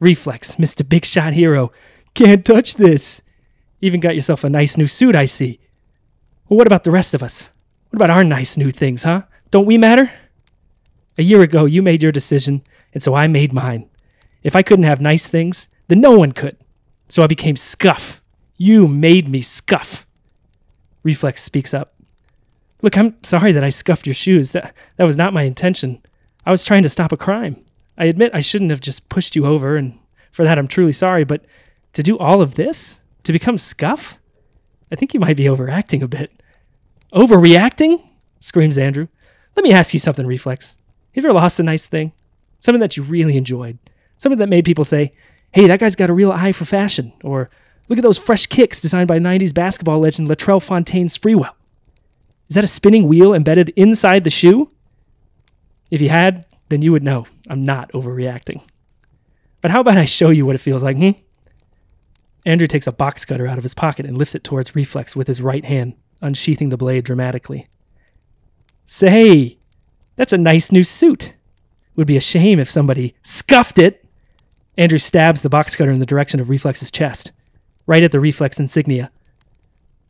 Reflex, Mr. Big Shot Hero. Can't touch this. Even got yourself a nice new suit, I see. Well, what about the rest of us? What about our nice new things, huh? Don't we matter? A year ago, you made your decision, and so I made mine. If I couldn't have nice things, then no one could. So I became Scuff. You made me Scuff. Reflex speaks up. Look, I'm sorry that I scuffed your shoes. That, that was not my intention. I was trying to stop a crime. I admit I shouldn't have just pushed you over, and for that I'm truly sorry, but to do all of this? To become Scuff? I think you might be overacting a bit. Overreacting? screams Andrew. Let me ask you something, Reflex. Have you ever lost a nice thing? Something that you really enjoyed? Something that made people say, hey, that guy's got a real eye for fashion, or look at those fresh kicks designed by 90s basketball legend Latrell Fontaine Sprewell. Is that a spinning wheel embedded inside the shoe? If you had, then you would know I'm not overreacting. But how about I show you what it feels like, hmm? Andrew takes a box cutter out of his pocket and lifts it towards Reflex with his right hand, unsheathing the blade dramatically. Say, that's a nice new suit. Would be a shame if somebody scuffed it. Andrew stabs the box cutter in the direction of Reflex's chest, right at the Reflex insignia.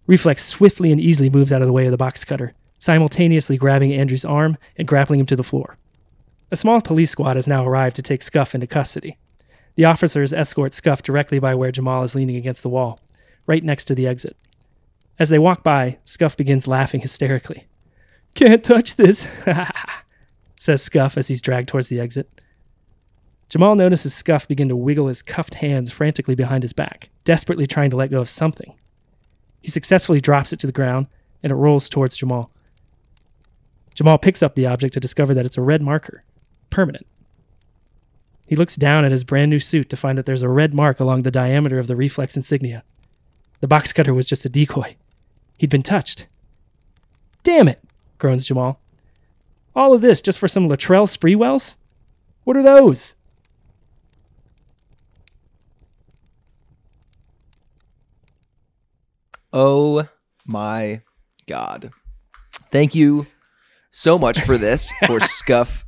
Reflex swiftly and easily moves out of the way of the box cutter, simultaneously grabbing Andrew's arm and grappling him to the floor. A small police squad has now arrived to take Scuff into custody. The officers escort Scuff directly by where Jamal is leaning against the wall, right next to the exit. As they walk by, Scuff begins laughing hysterically. Can't touch this, says Scuff as he's dragged towards the exit. Jamal notices Scuff begin to wiggle his cuffed hands frantically behind his back, desperately trying to let go of something. He successfully drops it to the ground, and it rolls towards Jamal. Jamal picks up the object to discover that it's a red marker, permanent. He looks down at his brand new suit to find that there's a red mark along the diameter of the reflex insignia. The box cutter was just a decoy. He'd been touched. Damn it! groans Jamal. All of this just for some Latrell Sprewells? What are those? Oh my god. Thank you so much for this for Scuff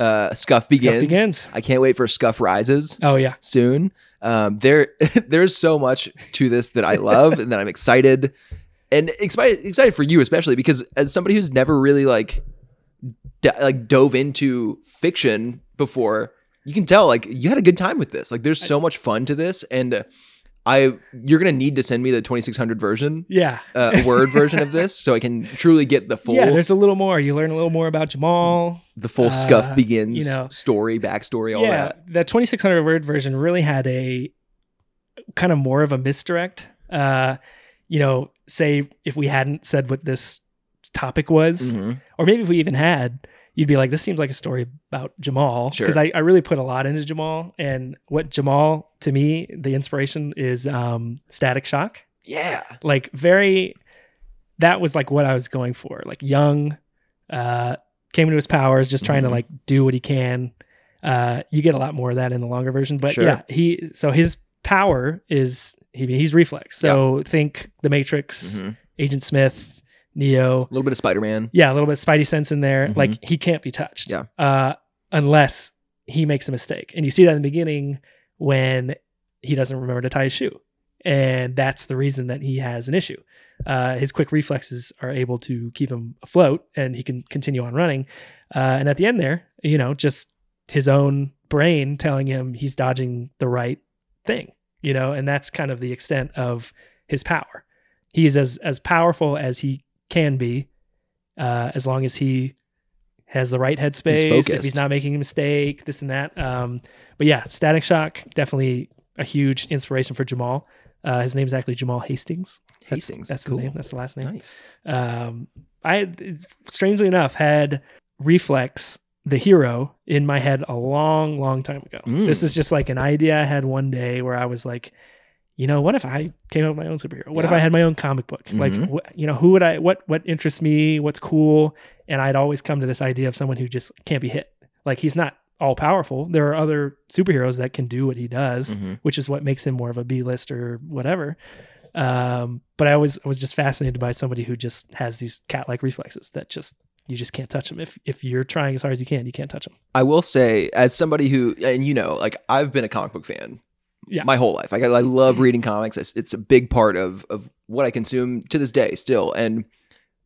uh Scuff begins. Begins. I can't wait for Scuff rises Oh yeah. soon. Um there there's so much to this that I love and that I'm excited and excited excited for you especially because as somebody who's never really like d- like dove into fiction before, you can tell like you had a good time with this. Like there's so much fun to this and uh, I you're going to need to send me the 2600 version Yeah. uh, word version of this so I can truly get the full Yeah, there's a little more. You learn a little more about Jamal. the full uh, scuff begins you know. story backstory all yeah, that. the 2600 word version really had a kind of more of a misdirect. Uh, you know, say if we hadn't said what this topic was, Mhm. or maybe if we even had, you'd be like, this seems like a story about Jamal. Sure. Because I, I really put a lot into Jamal. And what Jamal, to me, the inspiration is um, Static Shock. Yeah. Like, very, that was like what I was going for. Like, young, uh, came into his powers, just trying to Mhm. like do what he can. Uh, you get a lot more of that in the longer version. But Sure. yeah, he, so his power is, he, he's reflex. So think The Matrix, Mhm. Agent Smith, Neo, A little bit of Spider-Man. yeah, a little bit of Spidey sense in there. Mhm. Like he can't be touched. Yeah. Uh, unless he makes a mistake. And you see that in the beginning when he doesn't remember to tie his shoe. And that's the reason that he has an issue. Uh, his quick reflexes are able to keep him afloat and he can continue on running. Uh, and at the end there, you know, just his own brain telling him he's dodging the right thing, you know, and that's kind of the extent of his power. He's as as powerful as he can be, uh, as long as he has the right headspace. If focused. he's not making a mistake, this and that. Um, but yeah, Static Shock definitely a huge inspiration for Jamal. Uh, his name's actually Jamal Hastings. That's, Hastings. That's cool. the name. That's the last name. Nice. Um, I strangely enough had Reflex, the hero, in my head a long, long time ago. Mm. This is just like an idea I had one day where I was like, you know, what if I came up with my own superhero? What if I had my own comic book? Like, Mhm. wh- you know, who would I? What what interests me? What's cool? And I'd always come to this idea of someone who just can't be hit. Like he's not all powerful. There are other superheroes that can do what he does Mhm. which is what makes him more of a B list or whatever. Um, but I was I was just fascinated by somebody who just has these cat like reflexes that just you just can't touch them. If if you're trying as hard as you can, you can't touch them. I will say, as somebody who, and you know, like I've been a comic book fan Yeah. my whole life. Like I, I love reading comics. It's, it's a big part of of what I consume to this day still. And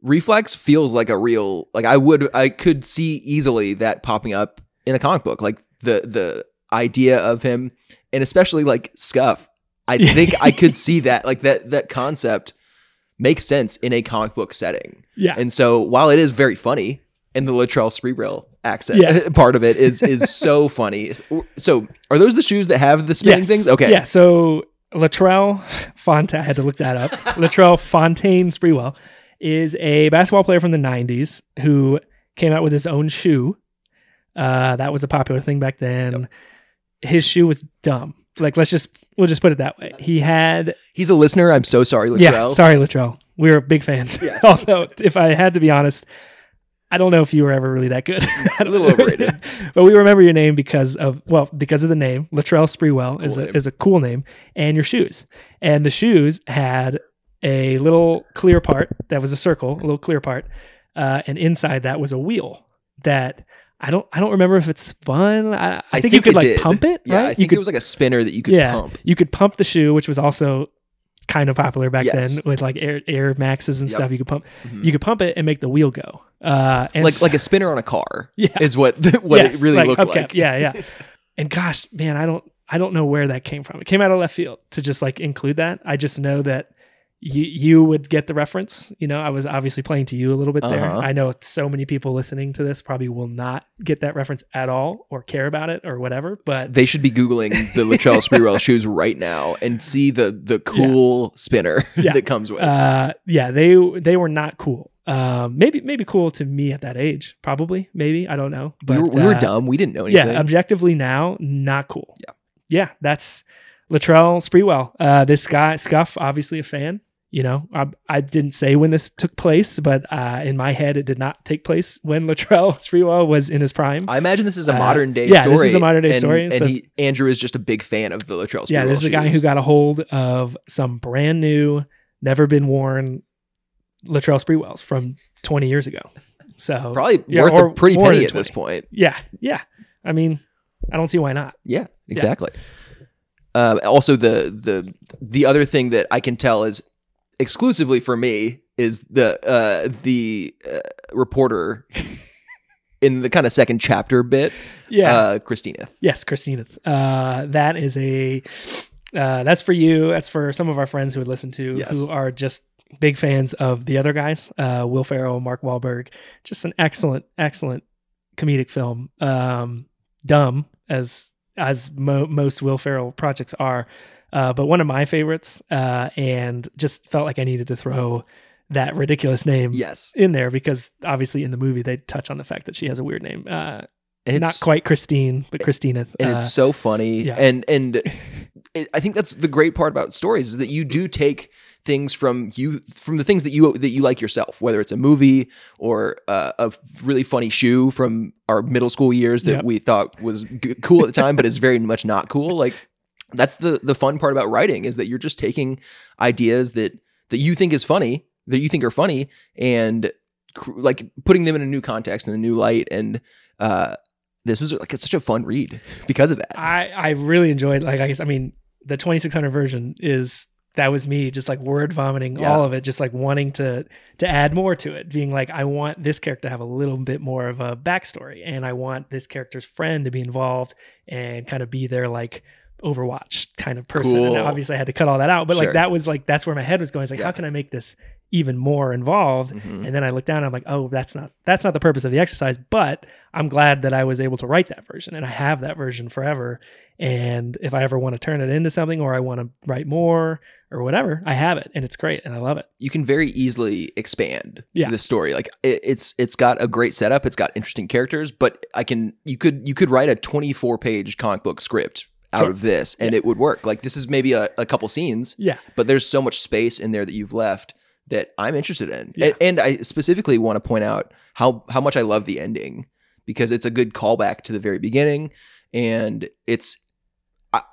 Reflex feels like a real, like I would, I could see easily that popping up in a comic book. Like the the idea of him, and especially like Scuff. I think I could see that, like that that concept makes sense in a comic book setting. Yeah. And so while it is very funny, and the Latrell Spree accent Yeah. part of it is is so funny. So are those the shoes that have the spinning Yes. things? Okay. Yeah. So Latrell Fontaine, I had to look that up. Latrell Fontaine Sprewell is a basketball player from the 90s who came out with his own shoe. Uh, that was a popular thing back then. His shoe was dumb. Like, let's just, we'll just put it that way. He had He's a listener. I'm so sorry, Latrell. Yeah, sorry, Latrell. We were big fans. Yes. Although, if I had to be honest, I don't know if you were ever really that good. A little overrated. but we remember your name because of well, because of the name. Latrell Sprewell is a, name. is a cool name, and your shoes. And the shoes had a little clear part that was a circle, a little clear part, uh, and inside that was a wheel that. I don't. I don't remember if it spun. I, I, I think, you could like did. pump it. Yeah, right? I you think could it was like a spinner that you could yeah, pump. you could pump the shoe, which was also kind of popular back Yes. then with like Air Air Maxes and Yep. stuff. You could pump, Mhm. you could pump it and make the wheel go. Uh, and like like a spinner on a car yeah, is what what yes, it really like looked hubcap. like. Yeah, yeah. and gosh, man, I don't I don't know where that came from. It came out of left field to just like include that. I just know that you you would get the reference. You know, I was obviously playing to you a little bit there. Uh-huh. I know so many people listening to this probably will not get that reference at all or care about it or whatever. But they should be googling the Latrell Sprewell shoes right now and see the the cool spinner Yeah. that comes with. uh yeah they they were not cool um maybe maybe cool to me at that age probably maybe i don't know but we were, we were uh, dumb. We didn't know anything. yeah objectively now not cool Yeah. yeah that's latrell sprewell uh this guy scuff obviously a fan You know, I, I didn't say when this took place, but uh, in my head, it did not take place when Latrell Sprewell was in his prime. I imagine this is a Uh, modern day story. yeah, story. this is a modern day and, story, And so- he, Andrew is just a big fan of the Latrell Sprewell yeah, this is a guy who got a hold of some brand new, never been worn Latrell Sprewells from 20 years ago. So probably Yeah, worth or a pretty penny at this point. yeah, yeah. I mean, I don't see why not. Yeah, exactly. Um, also, the the the other thing that I can tell is exclusively for me is the uh, the uh, reporter in the kind of second chapter bit, Yeah. uh, Christina. Yes, Christina. Uh, that is a uh, that's for you. That's for some of our friends who would listen to Yes. who are just big fans of the other guys, uh, Will Ferrell, Mark Wahlberg. Just an excellent, excellent comedic film. Um, dumb as as mo- most Will Ferrell projects are, uh, but one of my favorites. Uh, and just felt like I needed to throw that ridiculous name Yes, in there because obviously in the movie they touch on the fact that she has a weird name. Uh, and it's not quite Christine, but Christina. and uh, it's so funny yeah. and and it, i think that's the great part about stories is that you do take things from you from the things that you that you like yourself whether it's a movie or uh, a really funny shoe from our middle school years that Yep. we thought was g- cool at the time but is very much not cool like that's the the fun part about writing is that you're just taking ideas that that you think is funny that you think are funny and cr- like putting them in a new context and a new light and uh this was like it's such a fun read because of that I I really enjoyed like I guess I mean the 2600 version is that was me just like word vomiting Yeah. all of it just like wanting to to add more to it being like I want this character to have a little bit more of a backstory and I want this character's friend to be involved and kind of be their like Overwatch kind of person and obviously I had to cut all that out but Sure. like that was like that's where my head was going it's like Yeah. how can I make this even more involved Mhm. and then I look down and I'm like, oh, that's not that's not the purpose of the exercise. But I'm glad that I was able to write that version and I have that version forever. And if I ever want to turn it into something or I want to write more or whatever, I have it and it's great and I love it. you can very easily expand Yeah. the story. Like it, it's it's got a great setup. It's got interesting characters, but I can you could you could write a 24 page comic book script out of this and it would work. Like this is maybe a, a couple scenes, Yeah. but there's so much space in there that you've left that I'm interested in. Yeah. And, and I specifically want to point out how how much I love the ending because it's a good callback to the very beginning and it's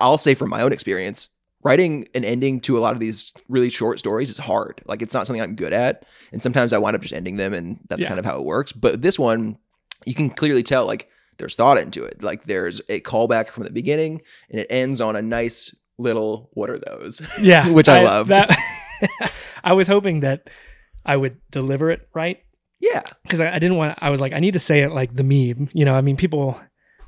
I'll say from my own experience writing an ending to a lot of these really short stories is hard. Like it's not something I'm good at, and sometimes I wind up just ending them, and that's Yeah. kind of how it works. But this one, you can clearly tell like there's thought into it. Like there's a callback from the beginning, and it ends on a nice little "What are those?" Yeah. Which I love. That I was hoping that I would deliver it right yeah, because I, I didn't want I was like, I need to say it like the meme. You know, I mean, people,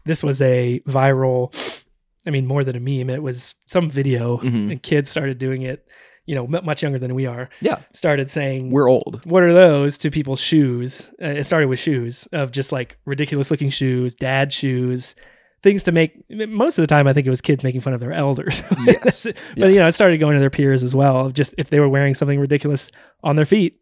this was a viral, I mean, more than a meme, it was some video Mhm. and kids started doing it, you know, much younger than we are, yeah, started saying, we're old. what are those to people's shoes? Uh, it started with shoes of just like ridiculous looking shoes, dad shoes, things to make. Most of the time, I think it was kids making fun of their elders. Yes. but Yes. you know, it started going to their peers as well. Just if they were wearing something ridiculous on their feet,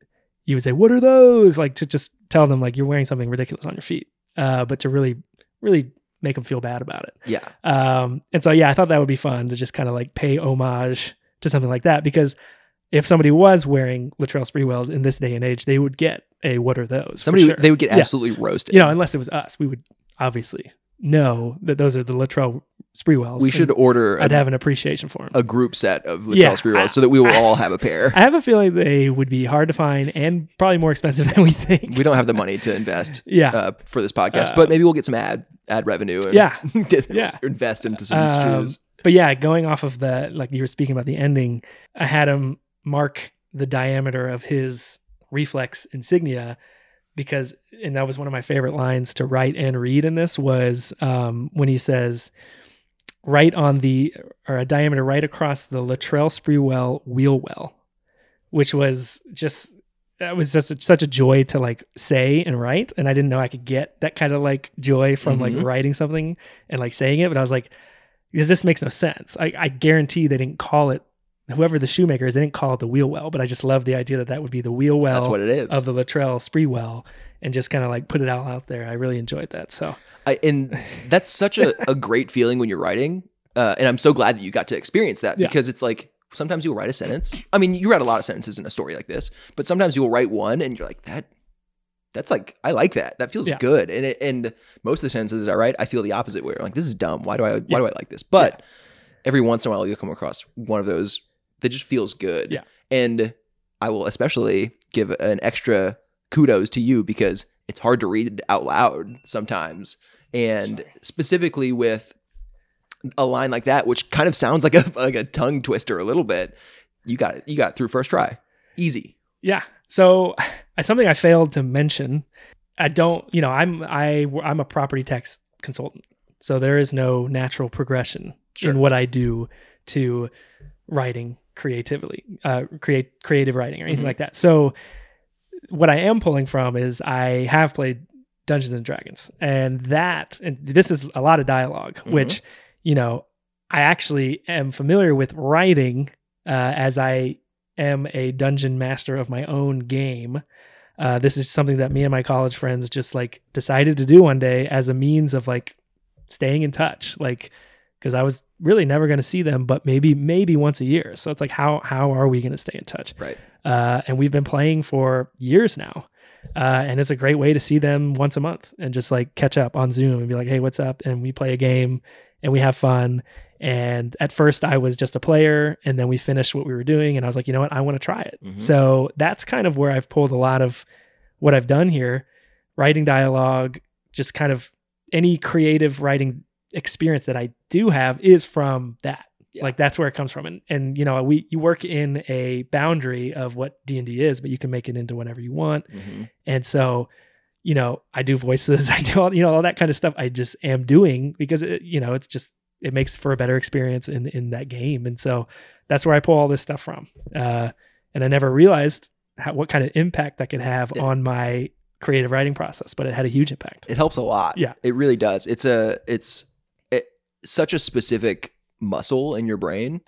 you would say, "What are those?" Like to just tell them like you're wearing something ridiculous on your feet, uh, but to really, really make them feel bad about it. Yeah, Um, and so, yeah, I thought that would be fun to just kind of like pay homage to something like that because if somebody was wearing Latrell Sprewells in this day and age, they would get a "What are those?" somebody sure. they would get Yeah. absolutely roasted. you know, unless it was us, we would obviously know that those are the Latrell Sprewells. we should order I'd have an appreciation for them. a group set of Latrell Yeah, Sprewells I- so that we will I- all have a pair. I have a feeling they would be hard to find and probably more expensive than we think. we don't have the money to invest yeah. uh, for this podcast, Uh, but maybe we'll get some ad ad revenue. And Yeah. get, Yeah. invest into some Um, shoes. But yeah, going off of the like you were speaking about the ending, I had him mark the diameter of his reflex insignia because and that was one of my favorite lines to write and read in this was um, when he says right on the or a diameter right across the Latrell Sprewell wheel well, which was just that was just a, such a joy to like say and write and I didn't know I could get that kind of like joy from Mhm. like writing something and like saying it but I was like because this makes no sense. I, I guarantee they didn't call it whoever the shoemaker is. They didn't call it the wheel well, but I just love the idea that that would be the wheel well That's what it is. of the Latrell Spree well, and just kind of like put it all out there. I really enjoyed that. So I, and that's such a, a great feeling when you're writing. Uh, and I'm so glad that you got to experience that Yeah. because it's like sometimes you'll write a sentence. I mean, you write a lot of sentences in a story like this, but sometimes you'll write one and you're like, that that's like I like that. That feels Yeah. good. And it, and most of the sentences are right. I feel the opposite way. I'm like, this is dumb. Why do I why do I like this? But every once in a while you'll come across one of those that just feels good. Yeah. And I will especially give an extra kudos to you because it's hard to read out loud sometimes. And specifically with a line like that, which kind of sounds like a like a tongue twister a little bit, you got it. You got through first try. Easy. Yeah. So something I failed to mention. I don't, you know, I'm I I'm a property tax consultant, so there is no natural progression Sure. in what I do to writing creatively, uh, create creative writing or anything Mhm. like that. So what I am pulling from is I have played Dungeons and Dragons, and that and this is a lot of dialog Mhm. which you know I actually am familiar with writing uh, as I am a dungeon master of my own game. Uh, this is something that me and my college friends just like decided to do one day as a means of like staying in touch, like because I was really never going to see them, but maybe maybe once a year. So it's like how how are we going to stay in touch? Right. uh, and we've been playing for years now. Uh, and it's a great way to see them once a month and just like catch up on Zoom and be like, "Hey, what's up?" And we play a game and we have fun. And at first, I was just a player, and then we finished what we were doing, and I was like, "You know what? I want to try it." Mhm. So that's kind of where I've pulled a lot of what I've done here, writing dialogue, just kind of any creative writing experience that I do have is from that Yeah. like that's where it comes from and and you know we you work in a boundary of what d&d is but you can make it into whatever you want Mhm. and so you know i do voices i do all you know all that kind of stuff i just am doing because it, you know it's just it makes for a better experience in in that game and so that's where i pull all this stuff from uh and i never realized how, what kind of impact that could have Yeah. on my creative writing process but it had a huge impact It helps a lot. Yeah. It really does. It's a it's it, such a specific muscle in your brain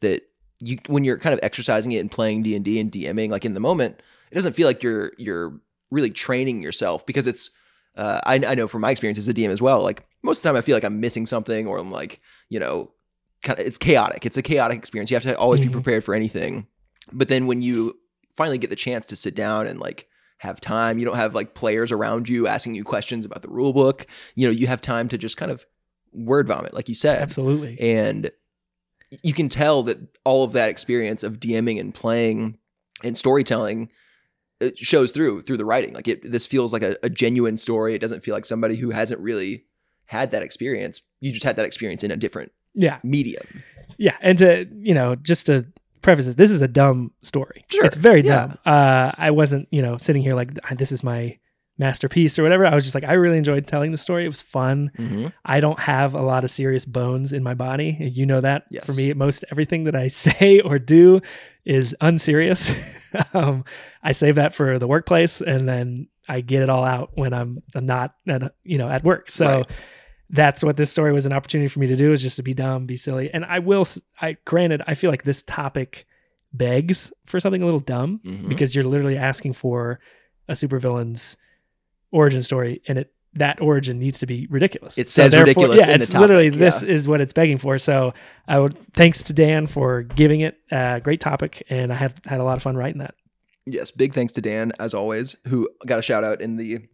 that you when you're kind of exercising it and playing D&D and DMing like in the moment, it doesn't feel like you're you're really training yourself because it's uh, I, I know from my experience as a DM as well, like most of the time I feel like I'm missing something or I'm like, you know, kind of it's chaotic. It's a chaotic experience. You have to always Mhm. be prepared for anything. But then when you finally get the chance to sit down and like have time, you don't have like players around you asking you questions about the rule book. You know, you have time to just kind of word vomit, like you said. absolutely And you can tell that all of that experience of DMing and playing and storytelling it shows through through the writing. Like it, this feels like a, a genuine story. It doesn't feel like somebody who hasn't really had that experience. You just had that experience in a different yeah medium. yeah and to you know just to preface it this is a dumb story Sure, it's very yeah. dumb uh i wasn't you know sitting here like this is my masterpiece or whatever i was just like i really enjoyed telling the story it was fun Mm-hmm. i don't have a lot of serious bones in my body you know that Yes. for me most everything that i say or do is unserious um i save that for the workplace and then i get it all out when i'm i'm not at you know at work so Right. that's what this story was an opportunity for me to do is just to be dumb, be silly. And I will, I granted, I feel like this topic begs for something a little dumb Mhm. because you're literally asking for a supervillain's origin story, and it that origin needs to be ridiculous. It says ridiculous Yeah, in the it's literally topic, this is what it's begging for. So I would thanks to Dan for giving it a great topic, and I had had a lot of fun writing that. Yes, big thanks to Dan as always, who got a shout out in the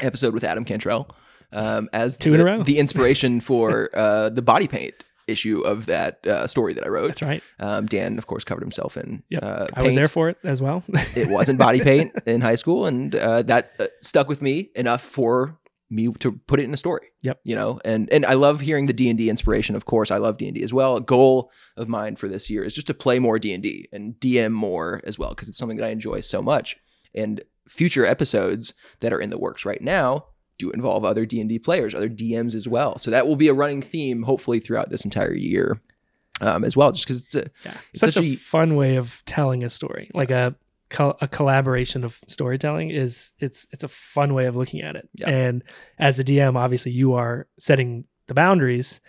episode with Adam Cantrell um, as Two the, in a row. the inspiration for uh, the body paint issue of that uh, story that I wrote. That's right. Um, Dan, of course, covered himself in Yep. uh, I was there for it as well. it wasn't body paint in high school, and uh, that uh, stuck with me enough for me to put it in a story. Yep. You know, and and I love hearing the D and D inspiration. Of course, I love D and D as well. A goal of mine for this year is just to play more D and D and DM more as well because it's something that I enjoy so much. And future episodes that are in the works right now do involve other D and D players, other DMs as well. So that will be a running theme, hopefully, throughout this entire year. Um, as well, just because it's a Yeah, It's such, such a, fun way of telling a story. Like Yes. a a collaboration of storytelling is it's it's a fun way of looking at it. Yeah. And as a DM, obviously you are setting the boundaries,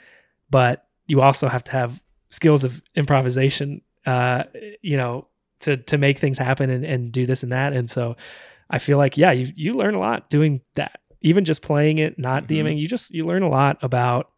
but you also have to have skills of improvisation. Uh, you know, to to make things happen and, and do this and that. And so, I feel like yeah, you you learn a lot doing that. Even just playing it, not Mhm. DMing, you just you learn a lot about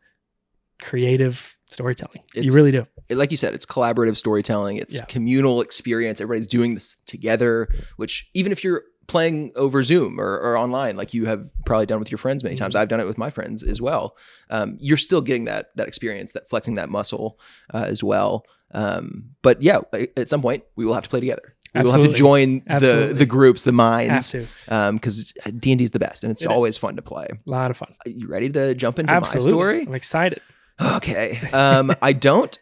creative storytelling. you really do. it- like you said, it's collaborative storytelling. It's Yeah. communal experience. Everybody's doing this together. Which even if you're playing over Zoom or, or online, like you have probably done with your friends many Mm-hmm. times, I've done it with my friends as well. Um, you're still getting that that experience, that flexing that muscle uh, as well. Um, but yeah, at some point we will have to play together. We will have to join the Absolutely. the groups, the minds, because D and D is the best, and it's It always is. fun to play. A lot of fun. Are you ready to jump into Absolutely. my story? I'm excited. Okay. Um, I don't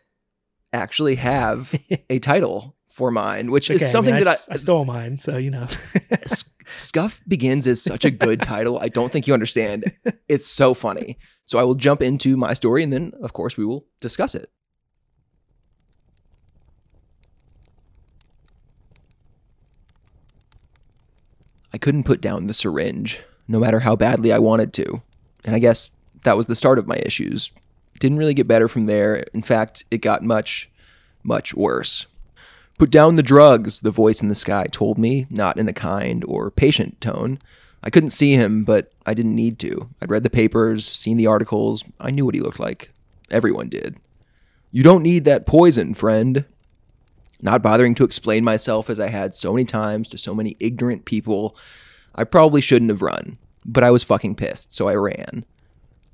actually have a title for mine, which Okay, is something I mean, I, that s- I stole mine, so you know. Scuff Begins is such a good title. I don't think you understand. It's so funny. So I will jump into my story and then, of course, we will discuss it. Couldn't put down the syringe, no matter how badly I wanted to. And I guess that was the start of my issues. Didn't really get better from there. In fact, it got much, much worse. Put down the drugs, the voice in the sky told me, not in a kind or patient tone. I couldn't see him, but I didn't need to. I'd read the papers, seen the articles. I knew what he looked like. Everyone did. You don't need that poison, friend. Not bothering to explain myself as I had so many times to so many ignorant people, I probably shouldn't have run. But I was fucking pissed, so I ran.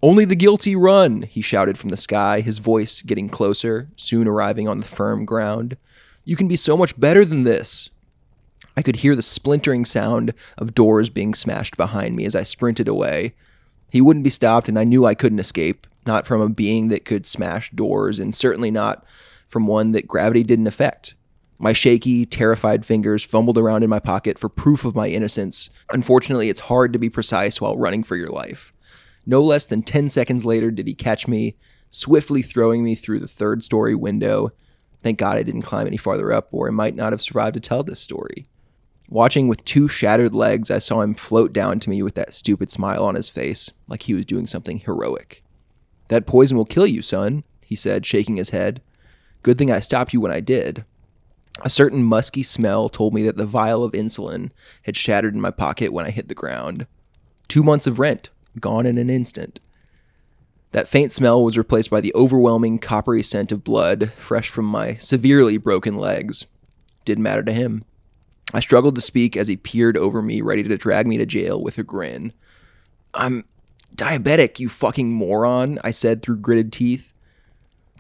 Only the guilty run, he shouted from the sky, his voice getting closer, soon arriving on the firm ground. You can be so much better than this. I could hear the splintering sound of doors being smashed behind me as I sprinted away. He wouldn't be stopped, and I knew I couldn't escape, not from a being that could smash doors, and certainly not from one that gravity didn't affect. My shaky, terrified fingers fumbled around in my pocket for proof of my innocence. Unfortunately, it's hard to be precise while running for your life. No less than 10 seconds later did he catch me, swiftly throwing me through the third story window. Thank God I didn't climb any farther up, or I might not have survived to tell this story. Watching with two shattered legs, I saw him float down to me with that stupid smile on his face, like he was doing something heroic. That poison will kill you, son, he said, shaking his head. Good thing I stopped you when I did. A certain musky smell told me that the vial of insulin had shattered in my pocket when I hit the ground. Two months of rent, gone in an instant. That faint smell was replaced by the overwhelming coppery scent of blood, fresh from my severely broken legs. Didn't matter to him. I struggled to speak as he peered over me, ready to drag me to jail with a grin. I'm diabetic, you fucking moron, I said through gritted teeth.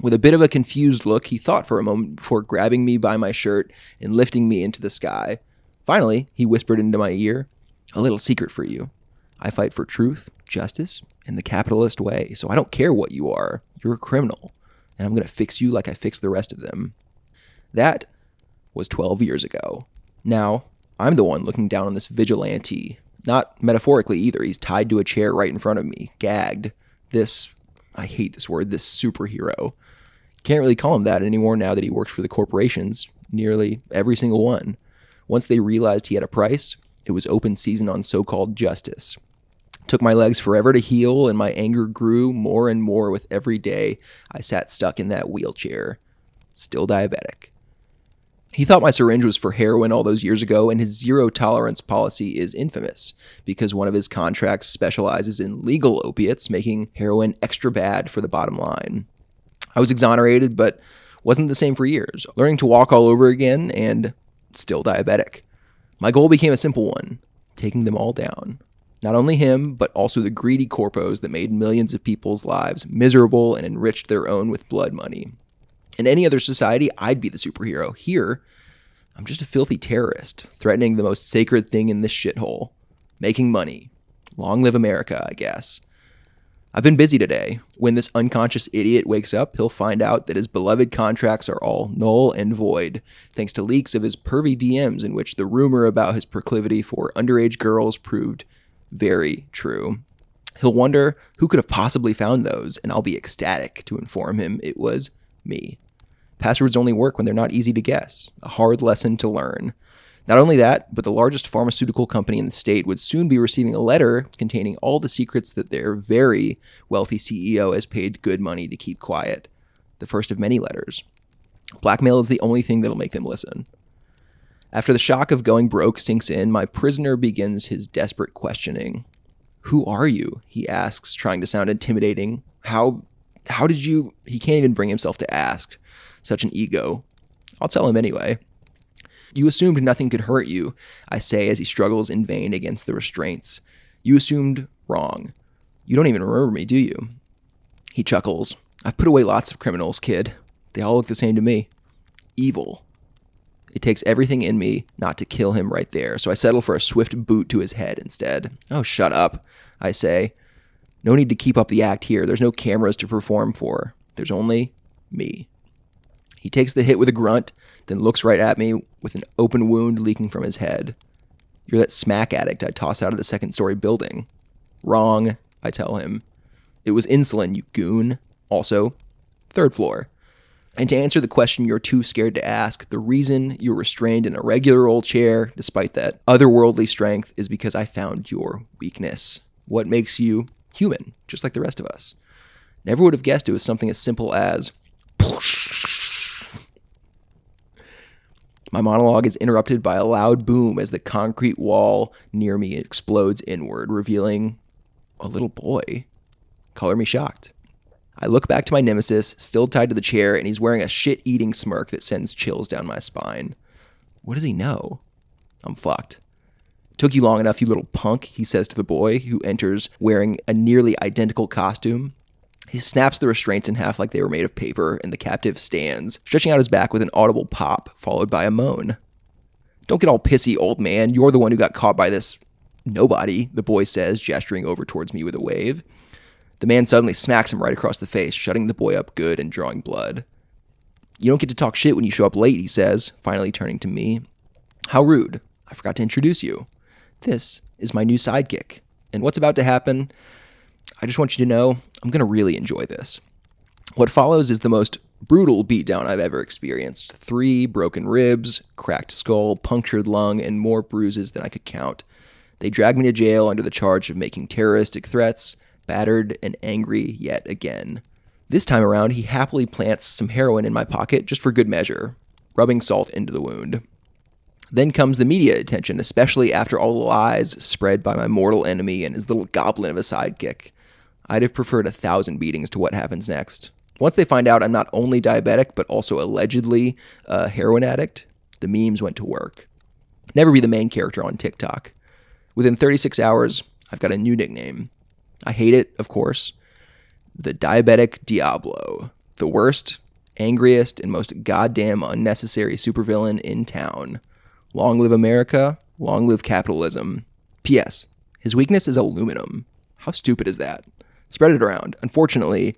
With a bit of a confused look, he thought for a moment before grabbing me by my shirt and lifting me into the sky. Finally, he whispered into my ear, A little secret for you. I fight for truth, justice, and the capitalist way, so I don't care what you are. You're a criminal, and I'm going to fix you like I fixed the rest of them. That was 12 years ago. Now, I'm the one looking down on this vigilante. Not metaphorically either. He's tied to a chair right in front of me, gagged. This, I hate this word, this superhero. Can't really call him that anymore now that he works for the corporations, nearly every single one. Once they realized he had a price, it was open season on so called justice. Took my legs forever to heal, and my anger grew more and more with every day I sat stuck in that wheelchair. Still diabetic. He thought my syringe was for heroin all those years ago, and his zero tolerance policy is infamous because one of his contracts specializes in legal opiates, making heroin extra bad for the bottom line. I was exonerated, but wasn't the same for years, learning to walk all over again and still diabetic. My goal became a simple one taking them all down. Not only him, but also the greedy corpos that made millions of people's lives miserable and enriched their own with blood money. In any other society, I'd be the superhero. Here, I'm just a filthy terrorist, threatening the most sacred thing in this shithole making money. Long live America, I guess. I've been busy today. When this unconscious idiot wakes up, he'll find out that his beloved contracts are all null and void, thanks to leaks of his pervy DMs in which the rumor about his proclivity for underage girls proved very true. He'll wonder who could have possibly found those, and I'll be ecstatic to inform him it was me. Passwords only work when they're not easy to guess, a hard lesson to learn. Not only that, but the largest pharmaceutical company in the state would soon be receiving a letter containing all the secrets that their very wealthy CEO has paid good money to keep quiet. The first of many letters. Blackmail is the only thing that'll make them listen. After the shock of going broke sinks in, my prisoner begins his desperate questioning. Who are you? he asks, trying to sound intimidating. How how did you he can't even bring himself to ask. Such an ego. I'll tell him anyway. You assumed nothing could hurt you, I say as he struggles in vain against the restraints. You assumed wrong. You don't even remember me, do you? He chuckles. I've put away lots of criminals, kid. They all look the same to me. Evil. It takes everything in me not to kill him right there, so I settle for a swift boot to his head instead. Oh, shut up, I say. No need to keep up the act here. There's no cameras to perform for. There's only me. He takes the hit with a grunt, then looks right at me with an open wound leaking from his head. You're that smack addict I toss out of the second story building. Wrong, I tell him. It was insulin, you goon. Also, third floor. And to answer the question you're too scared to ask, the reason you're restrained in a regular old chair, despite that otherworldly strength, is because I found your weakness. What makes you human, just like the rest of us. Never would have guessed it was something as simple as. My monologue is interrupted by a loud boom as the concrete wall near me explodes inward, revealing a little boy. Color me shocked. I look back to my nemesis, still tied to the chair, and he's wearing a shit eating smirk that sends chills down my spine. What does he know? I'm fucked. Took you long enough, you little punk, he says to the boy, who enters wearing a nearly identical costume. He snaps the restraints in half like they were made of paper, and the captive stands, stretching out his back with an audible pop, followed by a moan. Don't get all pissy, old man. You're the one who got caught by this nobody, the boy says, gesturing over towards me with a wave. The man suddenly smacks him right across the face, shutting the boy up good and drawing blood. You don't get to talk shit when you show up late, he says, finally turning to me. How rude. I forgot to introduce you. This is my new sidekick. And what's about to happen, I just want you to know I'm going to really enjoy this. What follows is the most brutal beatdown I've ever experienced. Three broken ribs, cracked skull, punctured lung, and more bruises than I could count. They drag me to jail under the charge of making terroristic threats, battered and angry yet again. This time around, he happily plants some heroin in my pocket just for good measure, rubbing salt into the wound. Then comes the media attention, especially after all the lies spread by my mortal enemy and his little goblin of a sidekick. I'd have preferred a thousand beatings to what happens next. Once they find out I'm not only diabetic, but also allegedly a heroin addict, the memes went to work. Never be the main character on TikTok. Within 36 hours, I've got a new nickname. I hate it, of course. The Diabetic Diablo. The worst, angriest, and most goddamn unnecessary supervillain in town. Long live America, long live capitalism. P.S. His weakness is aluminum. How stupid is that? Spread it around. Unfortunately,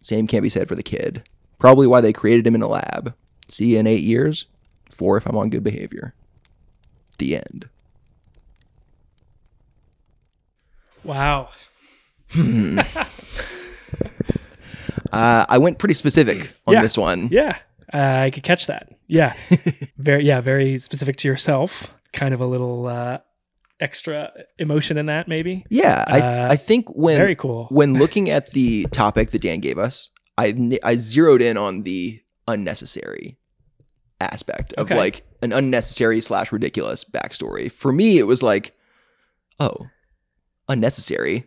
same can't be said for the kid. Probably why they created him in a lab. See you in eight years. Four if I'm on good behavior. The end. Wow. Uh, I went pretty specific on Yeah. this one. Yeah, uh, I could catch that. Yeah, very yeah, very specific to yourself. Kind of a little uh, extra emotion in that, maybe. Yeah, I, Uh, I think when very cool. when looking at the topic that Dan gave us, i i zeroed in on the unnecessary aspect of Okay. like an unnecessary slash ridiculous backstory. For me, it was like, oh, unnecessary.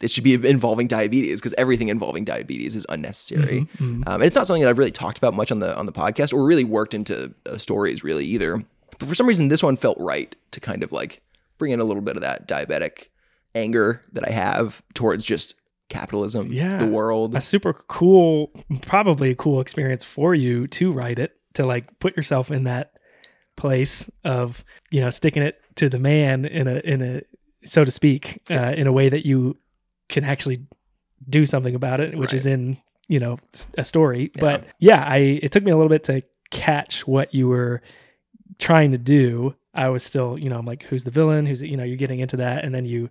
It should be involving diabetes because everything involving diabetes is unnecessary. Mhm, mhm. Um, and it's not something that I've really talked about much on the on the podcast or really worked into uh, stories really either. But for some reason, this one felt right to kind of like bring in a little bit of that diabetic anger that I have towards just capitalism, Yeah. the world. a super cool, probably a cool experience for you to write it, to like put yourself in that place of you know sticking it to the man in a in a so to speak uh, in a way that you can actually do something about it, which is in you know a story. But yeah, I it took me a little bit to catch what you were trying to do. I was still you know I'm like who's the villain? Who's you know you're getting into that, and then you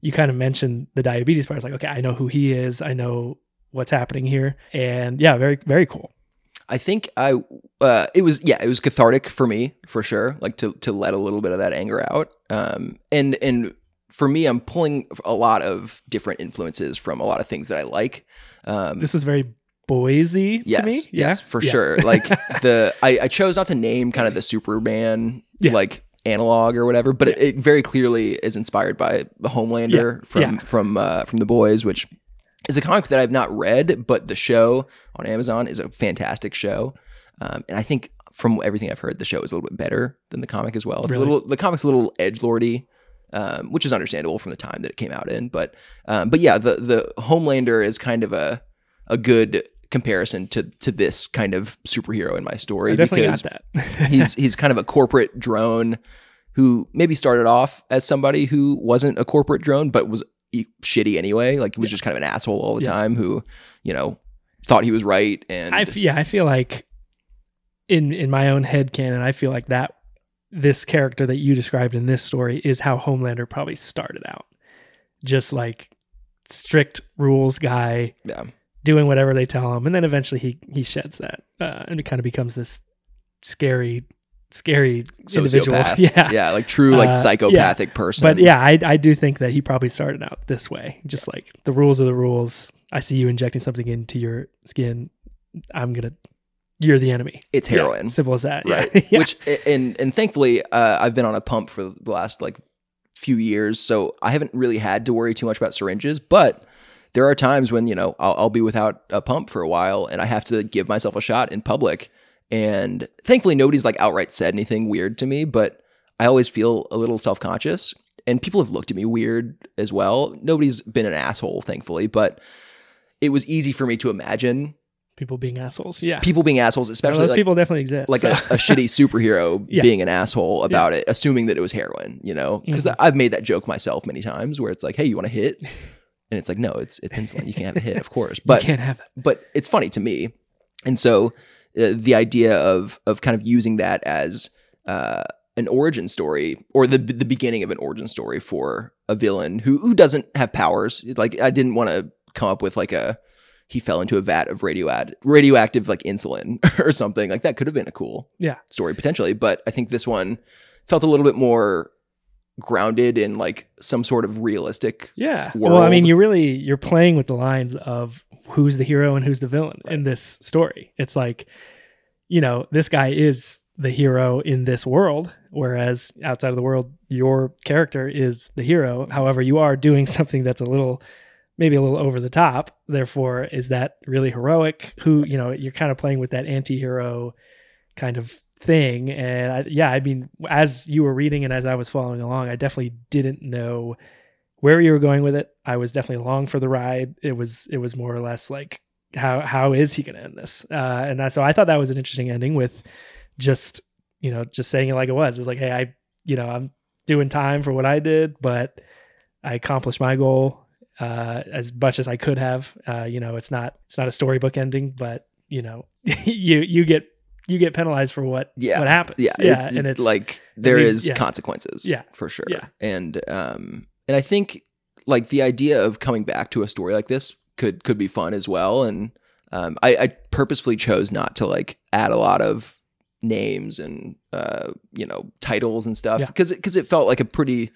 you kind of mentioned the diabetes part. It's like, okay, I know who he is. I know what's happening here. And yeah, very, very cool. I think I uh, it was yeah it was cathartic for me for sure like to to let a little bit of that anger out um and and for me I'm pulling a lot of different influences from a lot of things that I like um This was very Boys-esque to me. yes for Yeah. sure like the I, I chose not to name kind of the Superman Yeah. like analog or whatever but it, it very clearly is inspired by the Homelander Yeah. from Yeah. from uh, from the boys which is a comic that I've not read, but the show on Amazon is a fantastic show, um, and I think from everything I've heard, the show is a little bit better than the comic as well. It's Really? a little the comic's a little edge lordy. Um, which is understandable from the time that it came out in, but um, but yeah, the the Homelander is kind of a a good comparison to to this kind of superhero in my story I definitely because got that. he's he's kind of a corporate drone who maybe started off as somebody who wasn't a corporate drone but was e- shitty anyway like he was just kind of an asshole all the Yeah. time who you know thought he was right and I f- yeah, I feel like in in my own head canon, I feel like that this character that you described in this story is how Homelander probably started out. Just like strict rules guy, yeah doing whatever they tell him, and then eventually he he sheds that uh, and it kind of becomes this scary, scary individual. Yeah, yeah like true like Uh, yeah. psychopathic person But yeah, I I do think that he probably started out this way, just like the rules are the rules. I see you injecting something into your skin. I'm gonna. You're the enemy. it's Yeah, heroin simple as that. right Yeah. yeah. which and and thankfully uh, i've been on a pump for the last like few years so i haven't really had to worry too much about syringes but there are times when you know I'll, I'll be without a pump for a while and i have to give myself a shot in public and thankfully nobody's like outright said anything weird to me but i always feel a little self-conscious and people have looked at me weird as well nobody's been an asshole thankfully but it was easy for me to imagine people being assholes. Yeah, people being assholes especially those like, people definitely exist. like a, so- a shitty superhero Yeah. being an asshole about it, assuming that it was heroin, you know? Because Mhm. I've made that joke myself many times where it's like, hey, you want to hit? And it's like, no, it's it's insulin. You can't have a hit, of course. But you can't have that. but it's funny to me. And so uh, the idea of of kind of using that as uh, an origin story or the the beginning of an origin story for a villain who who doesn't have powers. Like I didn't want to come up with like a he fell into a vat of radioad radioactive like insulin or something. Like that could have been a cool Yeah. story potentially, but I think this one felt a little bit more grounded in like some sort of realistic Yeah. world. Well, I mean, you really you're playing with the lines of who's the hero and who's the villain in this story. It's like, you know, this guy is the hero in this world, whereas outside of the world, your character is the hero. However, you are doing something that's a little maybe a little over the top. Therefore, is that really heroic? Who, you know, you're kind of playing with that anti-hero kind of thing. And I, yeah, I mean, as you were reading and as I was following along, I definitely didn't know where you were going with it. I was definitely along for the ride. It was it was more or less like how how is he going to end this? Uh, and so I thought that was an interesting ending with just you know just saying it like it was. It's like hey, I you know I'm doing time for what I did, but I accomplished my goal uh, as much as I could have. Uh, you know, it's not it's not a storybook ending, but you know you you get you get penalized for what Yeah. what happens. yeah, yeah, it- and it's like there is leaves- yeah. consequences Yeah. for sure Yeah. and um and i think like the idea of coming back to a story like this could could be fun as well and um i, I purposefully chose not to like add a lot of names and uh you know titles and stuff Yeah. because because it felt like a pretty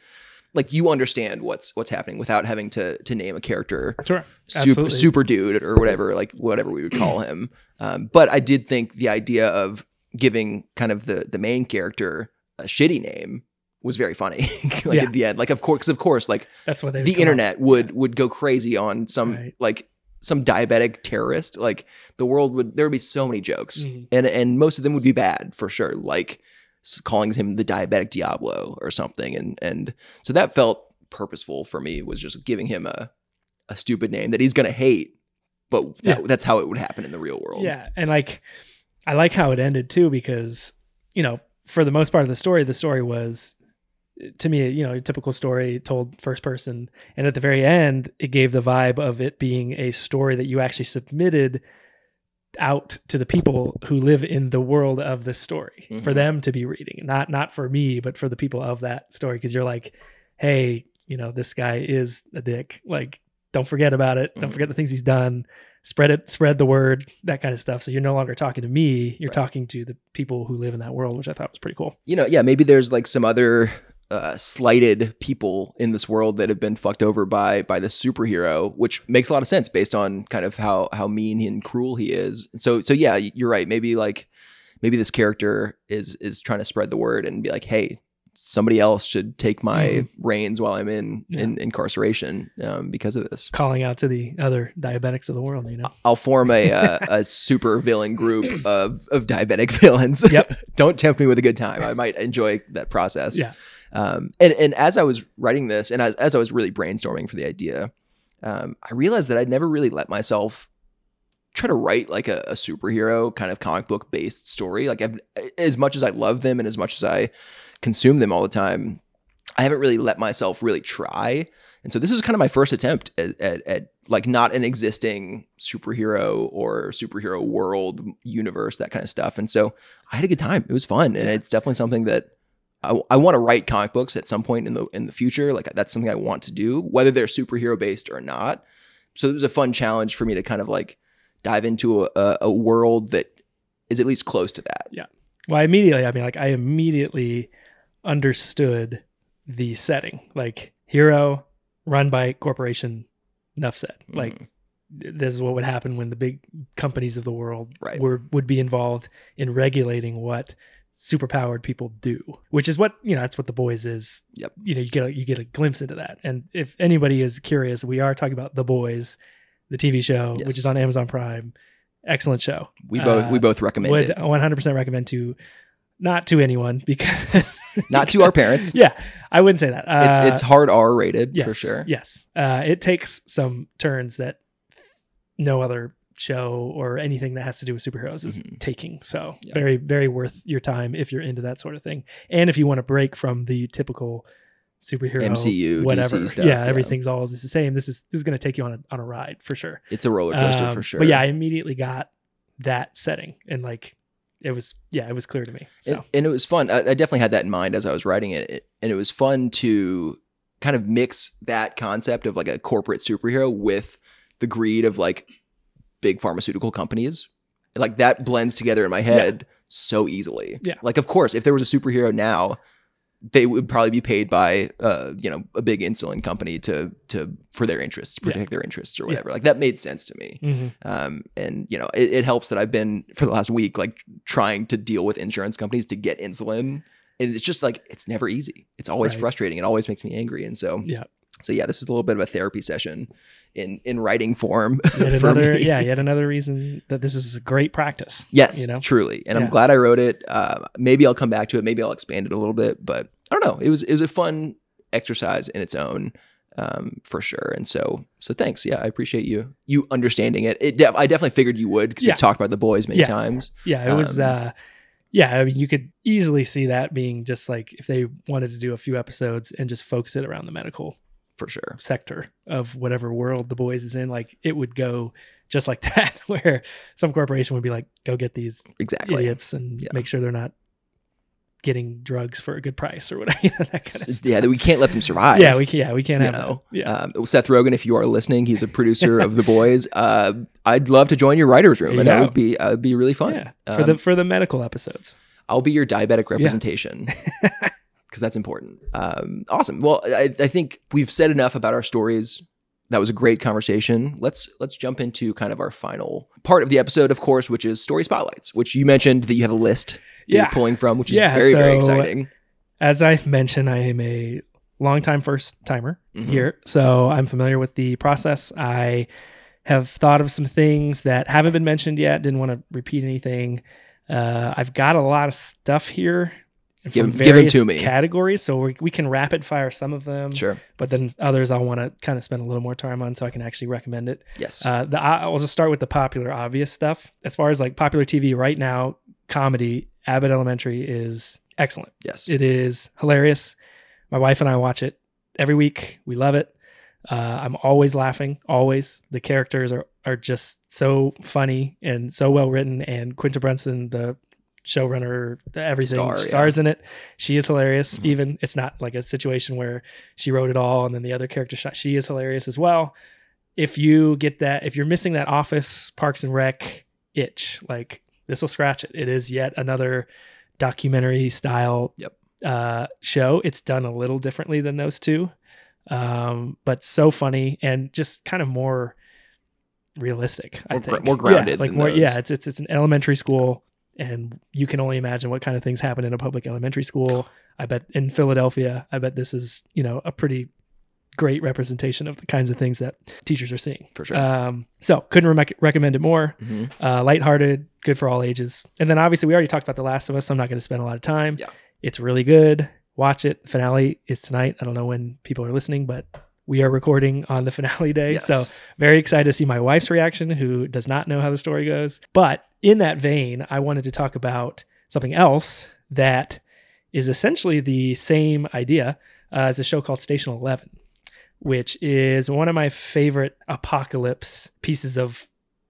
like you understand what's what's happening without having to to name a character sure super Absolutely. super dude or whatever like whatever we would call him um, but i did think the idea of giving kind of the the main character a shitty name was very funny like Yeah. at the end like of course 'cause of course like That's what they the come up internet would would go crazy on some Right. like some diabetic terrorist like the world would there would be so many jokes Mhm. and and most of them would be bad for sure like calling him the diabetic diablo or something and and so that felt purposeful for me was just giving him a a stupid name that he's gonna hate but that, Yeah. that's how it would happen in the real world Yeah, and like I like how it ended too because you know for the most part of the story, the story was to me you know a typical story told first person, and at the very end, it gave the vibe of it being a story that you actually submitted out to the people who live in the world of this story for Mhm. them to be reading not not for me but for the people of that story. Because you're like hey you know this guy is a dick. Like don't forget about it. Don't Mhm. forget the things he's done. Spread it spread the word that kind of stuff. So you're no longer talking to me. You're Right. talking to the people who live in that world which i thought was pretty cool. You know yeah maybe there's like some other uh, slighted people in this world that have been fucked over by by this superhero, which makes a lot of sense based on kind of how how mean and cruel he is. So so yeah, you're right. Maybe like maybe this character is is trying to spread the word and be like, hey, somebody else should take my Mhm. reins while I'm in Yeah. in incarceration um, because of this. Calling out to the other diabetics of the world, you know. I'll form a uh, a super villain group of of diabetic villains. Yep. Don't tempt me with a good time. I might enjoy that process. Yeah. Um, and and as I was writing this, and as, as I was really brainstorming for the idea, um, I realized that I'd never really let myself try to write like a, a superhero kind of comic book based story. Like I've, as much as I love them and as much as I consume them all the time, I haven't really let myself really try. And so this was kind of my first attempt at, at, at like not an existing superhero or superhero world universe, that kind of stuff. And so I had a good time. It was fun. And it's definitely something that I, I want to write comic books at some point in the in the future. Like that's something I want to do, whether they're superhero based or not. So it was a fun challenge for me to kind of like dive into a, a, world that is at least close to that. Yeah. Well, I immediately, I mean, like, I immediately understood the setting. Like, hero run by corporation, enough said. Like, Mhm. this is what would happen when the big companies of the world Right. were would be involved in regulating what superpowered people do, which is what you know. That's what the boys is. Yep. You know, you get a, you get a glimpse into that. And if anybody is curious, we are talking about the boys, the TV show, Yes. which is on Amazon Prime. Excellent show. we both Uh, we both recommend Would it, 100% recommend to not to anyone because not to our parents. yeah, I wouldn't say that. Uh, it's it's hard R rated yes, for sure. Yes, uh, it takes some turns that no other show or anything that has to do with superheroes is Mhm. taking. So Yeah. very very worth your time if you're into that sort of thing, and if you want to break from the typical superhero MCU, whatever. DC stuff, yeah, yeah. everything's always the same. This is this is going to take you on a on a ride for sure. It's a roller coaster Um, for sure. But yeah, I immediately got that setting and like it was yeah, it was clear to me. So and, and it was fun. I, I definitely had that in mind as I was writing it, It- and it was fun to kind of mix that concept of like a corporate superhero with the greed of like big pharmaceutical companies. Like that blends together in my head so easily. Yeah. Like of course, if there was a superhero now, they would probably be paid by uh you know a big insulin company to to for their interests, Yeah. protect their interests or Yeah. whatever. Like that made sense to me. Mhm. Um, and you know, it, it helps that I've been for the last week like trying to deal with insurance companies to get insulin, and it's just like it's never easy. It's always Right. frustrating. It always makes me angry, and so Yeah. So yeah, this is a little bit of a therapy session in in writing form yet for another me. yeah, yet another reason that this is a great practice. Yes, you know? truly, and I'm glad I wrote it. Uh, maybe I'll come back to it. Maybe I'll expand it a little bit, but I don't know. It was it was a fun exercise in its own, um, for sure. And so so thanks. Yeah, I appreciate you you understanding it. It def- I definitely figured you would because Yeah. we've talked about the boys many Yeah. times. Yeah, it was Um, uh yeah, I mean you could easily see that being just like if they wanted to do a few episodes and just focus it around the medical For sure. sector of whatever world the boys is in, like it would go just like that, where some corporation would be like, go get these Exactly. idiots and Yeah. make sure they're not getting drugs for a good price or whatever. You know, that kind of yeah, that we can't let them survive. yeah, we can, yeah, we can't you have know. Yeah. um, Seth Rogen, if you are listening, he's a producer of The Boys. Uh, I'd love to join your writers' room, There and you that would be uh, be really fun. yeah. For the Um, for the medical episodes. I'll be your diabetic representation because that's important. Um, awesome. Well, I, I think we've said enough about our stories. That was a great conversation. Let's let's jump into kind of our final part of the episode, of course, which is story spotlights. Which you mentioned that you have a list Yeah. you're pulling from, which is Yeah, very very exciting. As I mentioned, I am a longtime first timer Mhm. here, so I'm familiar with the process. I have thought of some things that haven't been mentioned yet. Didn't want to repeat anything. Uh, I've got a lot of stuff here. Give- give 'em various to me. Categories, so we we can rapid fire some of them, Sure. but then others I want to kind of spend a little more time on, so I can actually recommend it. Yes. Uh, the I'll just start with the popular, obvious stuff. As far as like popular TV right now, comedy, Abbott Elementary is excellent. yes. It is hilarious. My wife and I watch it every week. We love it. Uh, I'm always laughing. Always. The characters are are just so funny and so well written. And Quinta Brunson, the showrunner, everything Star, yeah. stars in it. She is hilarious. Mhm. Even it's not like a situation where she wrote it all and then the other character shot. She is hilarious as well. If you get that, if you're missing that Office Parks and Rec itch, like this will scratch it. It is yet another documentary style Yep. uh, show. It's done a little differently than those two, um, but so funny and just kind of more realistic. I More gr- think more grounded Yeah, like more. those. Yeah, it's it's it's an elementary school and you can only imagine what kind of things happen in a public elementary school. I bet in Philadelphia, I bet this is you know a pretty great representation of the kinds of things that teachers are seeing. For sure. Um, so couldn't rec- recommend it more. Mhm. Uh, lighthearted, good for all ages. And then obviously we already talked about The Last of Us, so I'm not going to spend a lot of time. Yeah. It's really good. Watch it. Finale is tonight. I don't know when people are listening, but we are recording on the finale day. Yes. So very excited to see my wife's reaction, who does not know how the story goes. But in that vein, I wanted to talk about something else that is essentially the same idea uh, as a show called Station 11, which is one of my favorite apocalypse pieces of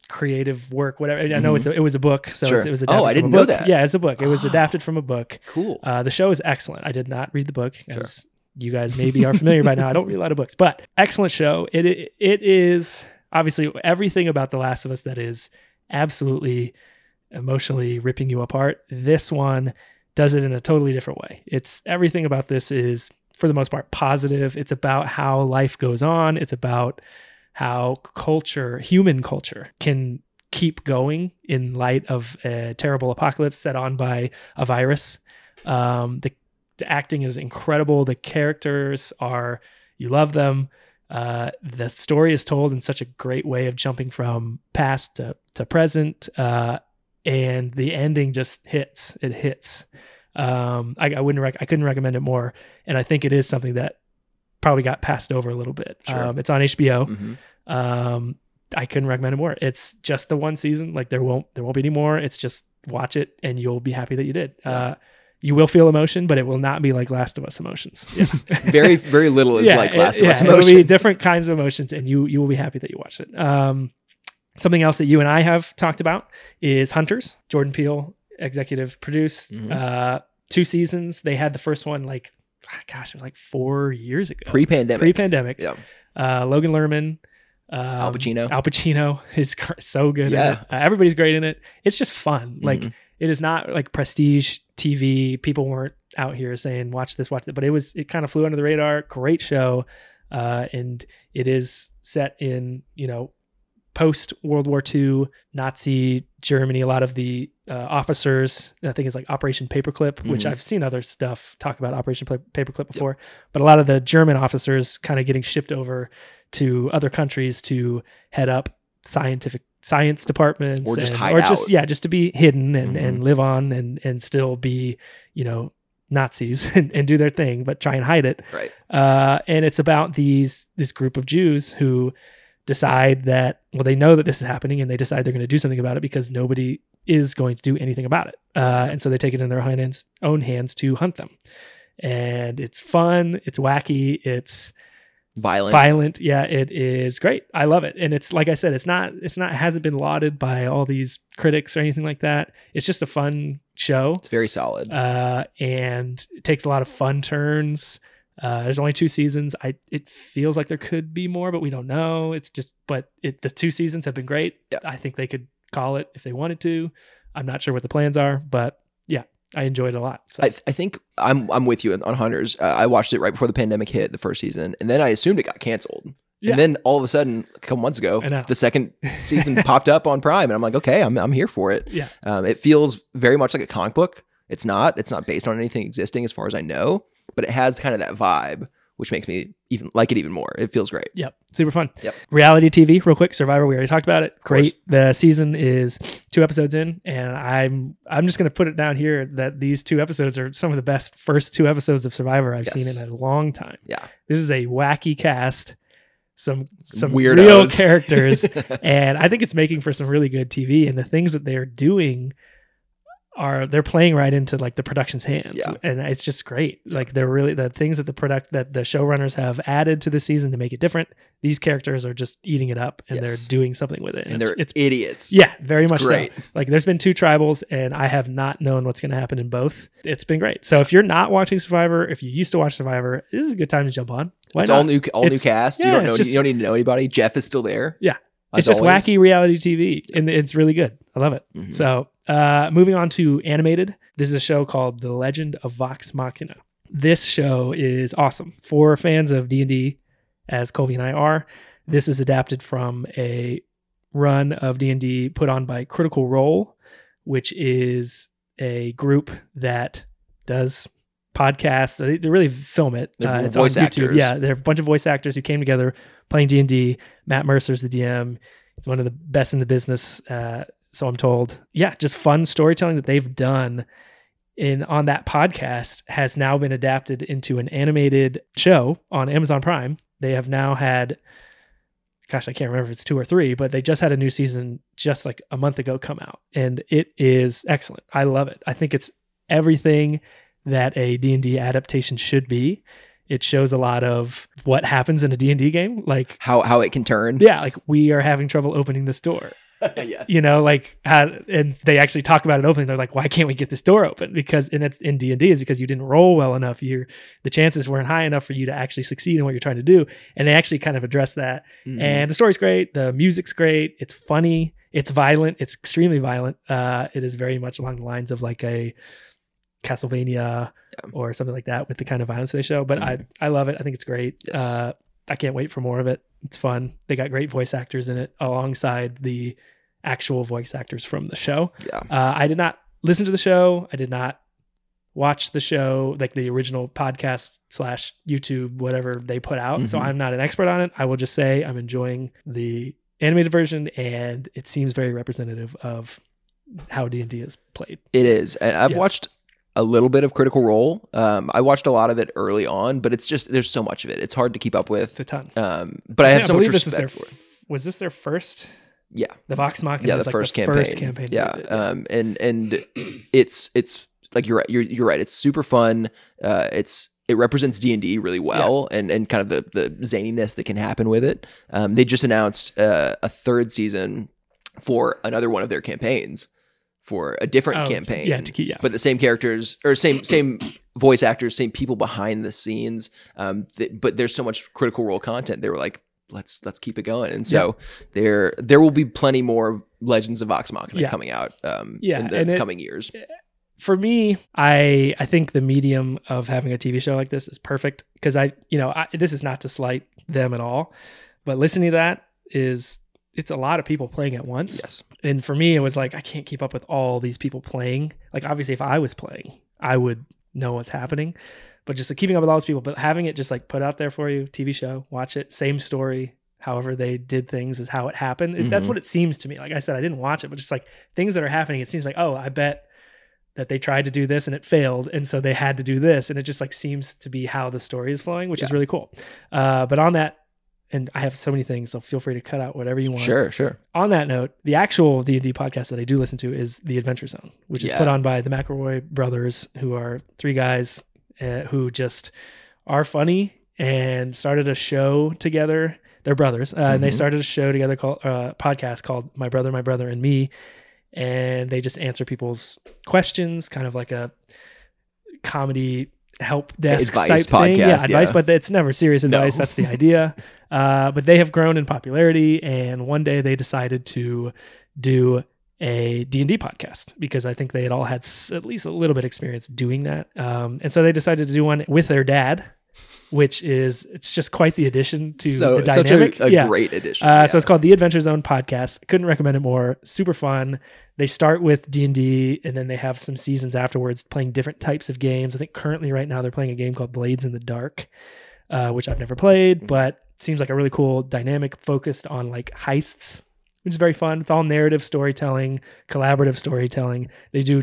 creative work. Whatever. I know it's a, it was a book, so Mm-hmm. Sure. it's, it was Oh, adapted. I from a didn't know book. that. Yeah, it's a book. It was adapted from a book. cool. Uh, the show is excellent. I did not read the book, as you guys maybe are familiar by now. I don't read a lot of books, but excellent show. It it, it is obviously everything about The Last of Us that is absolutely emotionally ripping you apart. This one does it in a totally different way. It's everything about this is for the most part positive. It's about how life goes on. It's about how culture, human culture, can keep going in light of a terrible apocalypse set on by a virus. Um, the, the acting is incredible. The characters are, you love them. Uh, the story is told in such a great way of jumping from past to, to present. Uh, and the ending just hits. It hits. Um, I, I wouldn't, rec- I couldn't recommend it more. And I think it is something that probably got passed over a little bit. Sure. Um, it's on HBO. Mhm. Um, I couldn't recommend it more. It's just the one season. Like there won't there won't be any more. It's just watch it and you'll be happy that you did. Uh, you will feel emotion, but it will not be like Last of Us emotions. Yeah. Very, very little is like it- Last of yeah, Us emotions. It'll be different kinds of emotions, and you you will be happy that you watched it. Um, something else that you and I have talked about is Hunters. Jordan Peele executive produced Mhm. uh, two seasons. They had the first one like, gosh, it was like four years ago, Pre-pandemic. pre-pandemic. Yeah. Uh, Logan Lerman. Um, Al Pacino. Al Pacino is so good. Yeah. it. Uh, everybody's great in it. It's just fun. Like Mhm. it is not like prestige TV. People weren't out here saying watch this, watch that, but it was. It kind of flew under the radar. Great show, uh, and it is set in you know post World War II Nazi Germany. A lot of the uh, officers, I think it's like Operation Paperclip, which Mhm. I've seen other stuff talk about Operation Paperclip before. But a lot of the German officers kind of getting shipped over to other countries to head up scientific science departments Or just and- hide or just yeah just to be hidden and, Mhm. and live on and and still be you know nazis and, and do their thing but try and hide it. Right. uh, and it's about these this group of Jews who decide that well they know that this is happening and they decide they're going to do something about it because nobody is going to do anything about it. Uh, and so they take it in their hands, own hands to hunt them. And it's fun it's wacky it's Violent. violent yeah it is great i love it and it's like i said it's not it's not hasn't been lauded by all these critics or anything like that it's just a fun show It's very solid. uh, and it takes a lot of fun turns. Uh, there's only two seasons. I it feels like there could be more, but we don't know. It's just, but it the two seasons have been great. Yeah. I think they could call it if they wanted to. I'm not sure what the plans are, but I enjoyed it a lot. So I, I think I'm I'm with you on Hunters. Uh, I watched it right before the pandemic hit, the first season, and then I assumed it got canceled. Yeah. And then all of a sudden, a couple months ago, the second season popped up on Prime, and I'm like, okay, I'm I'm here for it. yeah, Um, it feels very much like a comic book. It's not. It's not based on anything existing, as far as I know, but it has kind of that vibe, which makes me even like it even more. It feels great. Yep. Super fun. Yep. Reality TV, real quick. Survivor. We already talked about it. Great. The season is two episodes in, and I'm I'm just gonna put it down here that these two episodes are some of the best first two episodes of Survivor I've Yes. seen in a long time. Yeah. This is a wacky cast, some some Weirdos. real characters, and I think it's making for some really good TV. And the things that they're doing are they're playing right into like the production's hands Yeah. and it's just great like they're really the things that the product that the showrunners have added to the season to make it different these characters are just eating it up and Yes. they're doing something with it and it's, they're it's idiots. yeah very much great. so like there's been two tribals and i have not known what's going to happen in both it's been great so if you're not watching survivor if you used to watch survivor this is a good time to jump on Why it's not? all new, all It's- new cast. you don't know. just- you don't need to know anybody. Jeff is still there. Yeah. it's just always. wacky reality TV, and it's really good. I love it. Mhm. So, uh, moving on to animated. This is a show called The Legend of Vox Machina. This show is awesome for fans of D and D, as Colby and I are. This is adapted from a run of D and D put on by Critical Role, which is a group that does podcasts. They, they really film it. Uh, it's voice on YouTube. actors. Yeah, they're a bunch of voice actors who came together playing D and D. Matt Mercer's the DM. He's one of the best in the business. Uh, so I'm told. Yeah, just fun storytelling that they've done in on that podcast has now been adapted into an animated show on Amazon Prime. They have now had gosh, I can't remember if it's two or three, but they just had a new season just like a month ago come out and it is excellent. I love it. I think it's everything that a D&D adaptation should be. It shows a lot of what happens in a D&D game. Like, How how it can turn. yeah, like we are having trouble opening this door yes. you know like how, and they actually talk about it openly. they're like why can't we get this door open? Because and it's in d&d is because you didn't roll well enough. You the chances weren't high enough for you to actually succeed in what you're trying to do. And they actually kind of address that. Mhm. and the story's great. The music's great. It's funny. It's violent. It's extremely violent. Uh it is very much along the lines of like a castlevania Yeah. or something like that with the kind of violence they show. But i i love it. I think it's great. Yes. uh i can't wait for more of it. It's fun. They got great voice actors in it alongside the actual voice actors from the show yeah. uh, I did not listen to the show. I did not watch the show, like the original podcast slash YouTube, whatever they put out. So Mhm. I'm not an expert on it. I will just say I'm enjoying the animated version, and it seems very representative of how D and D is played. It is. And I've Yeah. watched a little bit of Critical Role. Um, I watched a lot of it early on, but it's just there's so much of it. It's hard to keep up with. It's a ton. Um, but I have so much believe this is respect their for it. was this their first? Yeah. The Vox Machina. yeah, the like first the campaign. First campaign. Yeah, um, and and it's it's like you're right. You're you're right. It's super fun. Uh, it's it represents D and D really well, and and kind of the the zaniness that can happen with it. Um, they just announced uh, a third season for another one of their campaigns for a different Oh, campaign. Yeah, keep, yeah. but the same characters or same same voice actors, same people behind the scenes. Um, th- but there's so much critical role content. They were like, let's let's keep it going. And so there there will be plenty more Legends of Vox Machina Yeah. coming out. Um, Yeah, in the and it- coming years. for me, I I think the medium of having a TV show like this is perfect because I, you know, I, this is not to slight them at all, but listening to that is it's a lot of people playing at once. Yes. And for me, it was like I can't keep up with all these people playing. Like obviously, if I was playing, I would know what's happening. But just like, keeping up with all those people, but having it just like put out there for you, TV show, watch it, same story. However they did things is how it happened. It- That's what it seems to me. Like I said, I didn't watch it, but just like things that are happening, it seems like oh, I bet that they tried to do this and it failed, and so they had to do this, and it just like seems to be how the story is flowing, which is really cool. Uh, but on that, and I have so many things, so feel free to cut out whatever you want Sure, sure. on that note, the actual D and D podcast that I do listen to is the Adventure Zone, which is put on by the McElroy brothers, who are three guys uh, who just are funny and started a show together. They're brothers, uh, and they Mhm. started a show together called uh, podcast called My Brother, My Brother, and Me, and they just answer people's questions, kind of like a comedy help desk Advice type thing. Yeah, podcast, advice, yeah. but it's never serious No. advice. That's the idea. Uh, but they have grown in popularity, and one day they decided to do a D&D podcast because I think they had all had at least a little bit experience doing that. Um, and so they decided to do one with their dad, which is it's just quite the addition to so the such dynamic. a, a yeah. great addition. Uh, yeah. So it's called the Adventure Zone podcast. Couldn't recommend it more. Super fun. They start with D and D, and then they have some seasons afterwards playing different types of games. I think currently right now they're playing a game called Blades in the Dark, uh, which I've never played, Mhm. but seems like a really cool dynamic focused on like heists, which is very fun. It's all narrative storytelling, collaborative storytelling. They do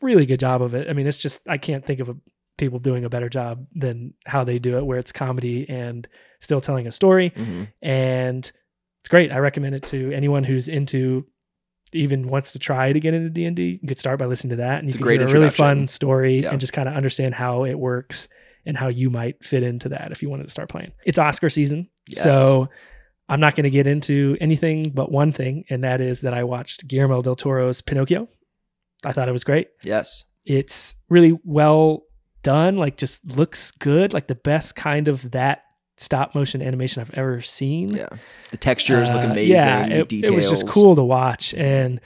really good job of it. I mean, it's just I can't think of a, people doing a better job than how they do it, where it's comedy and still telling a story Mhm. and it's great. I recommend it to anyone who's into even wants to try to get into D and D. You could start by listening to that, and It's you a can hear a really fun story Yeah. and just kind of understand how it works and how you might fit into that if you wanted to start playing. It's Oscar season, Yes. so I'm not going to get into anything but one thing, and that is that I watched Guillermo del Toro's Pinocchio. I thought it was great Yes. it's really well done like just looks good like the best kind of that stop motion animation i've ever seen Yeah. The textures look Uh, amazing. yeah the it, it was just cool to watch and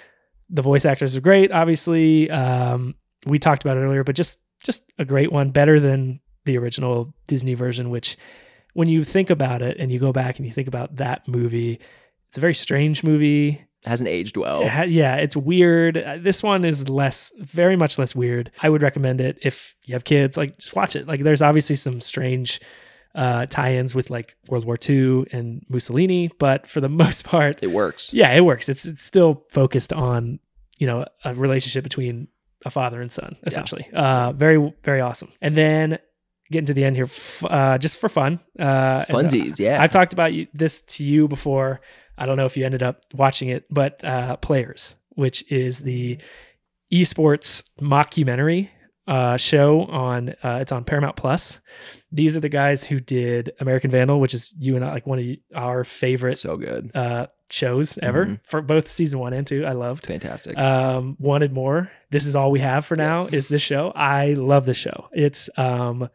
the voice actors are great obviously um we talked about it earlier but just just a great one better than the original disney version which when you think about it and you go back and you think about that movie it's a very strange movie It hasn't aged well. It ha- yeah, it's weird. Uh, This one is less, very much less weird. I would recommend it if you have kids. Like, just watch it. Like, there's obviously some strange uh, tie-ins with like World War II and Mussolini, but for the most part, It works. yeah, it works. It's it's still focused on you know a relationship between a father and son, essentially. Uh, very very awesome. And then getting to the end here, f- uh, just for fun. Uh, and, uh, Funsies, yeah. I've talked about you, this to you before. I don't know if you ended up watching it, but uh, Players, which is the esports mockumentary uh, show on uh, it's on Paramount Plus. These are the guys who did American Vandal, which is you and I like one of our favorite so good. uh, shows ever Mhm. for both season one and two. I loved. Fantastic. Um, wanted more. This is all we have for now. Yes. Is this show? I love the show. It's um,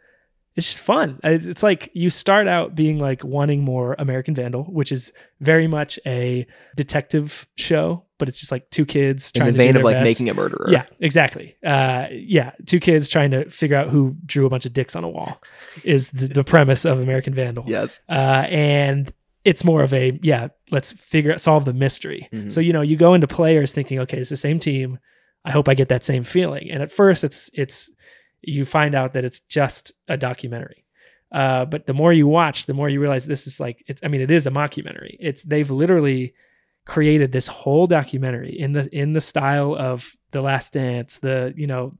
it's just fun. It's like you start out being like wanting more American Vandal, which is very much a detective show, but it's just like two kids In trying the to do vein of like best. making a murderer. Yeah, exactly. Uh, yeah, two kids trying to figure out who drew a bunch of dicks on a wall is the, the premise of American Vandal Yes. uh, and it's more of a yeah let's figure out solve the mystery Mhm. so you know you go into players thinking okay it's the same team i hope i get that same feeling and at first it's it's you find out that it's just a documentary. Uh, but the more you watch the more you realize this is like it's i mean it is a mockumentary. It's they've literally created this whole documentary in the in the style of the last dance the you know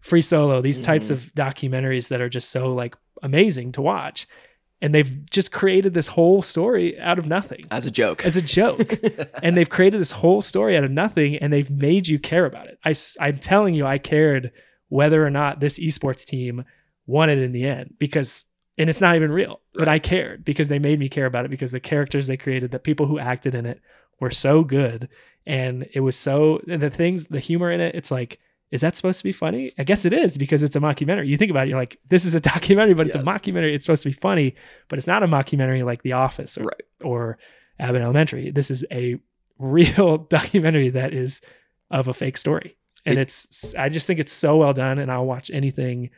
free solo these types Mhm. of documentaries that are just so like amazing to watch. And they've just created this whole story out of nothing. As a joke. as a joke. And they've created this whole story out of nothing and they've made you care about it. I, I'm telling you i cared whether or not this esports team won it in the end because and it's not even real but i cared because they made me care about it because the characters they created the people who acted in it were so good and it was so the things the humor in it it's like is that supposed to be funny? I guess it is because it's a mockumentary. You think about it, you're like, this is a documentary, but it's a mockumentary. It's supposed to be funny, but it's not a mockumentary like The Office or, Right. or Abbott Elementary. This is a real documentary that is of a fake story. And It- it's, I just think it's so well done. And I'll watch anything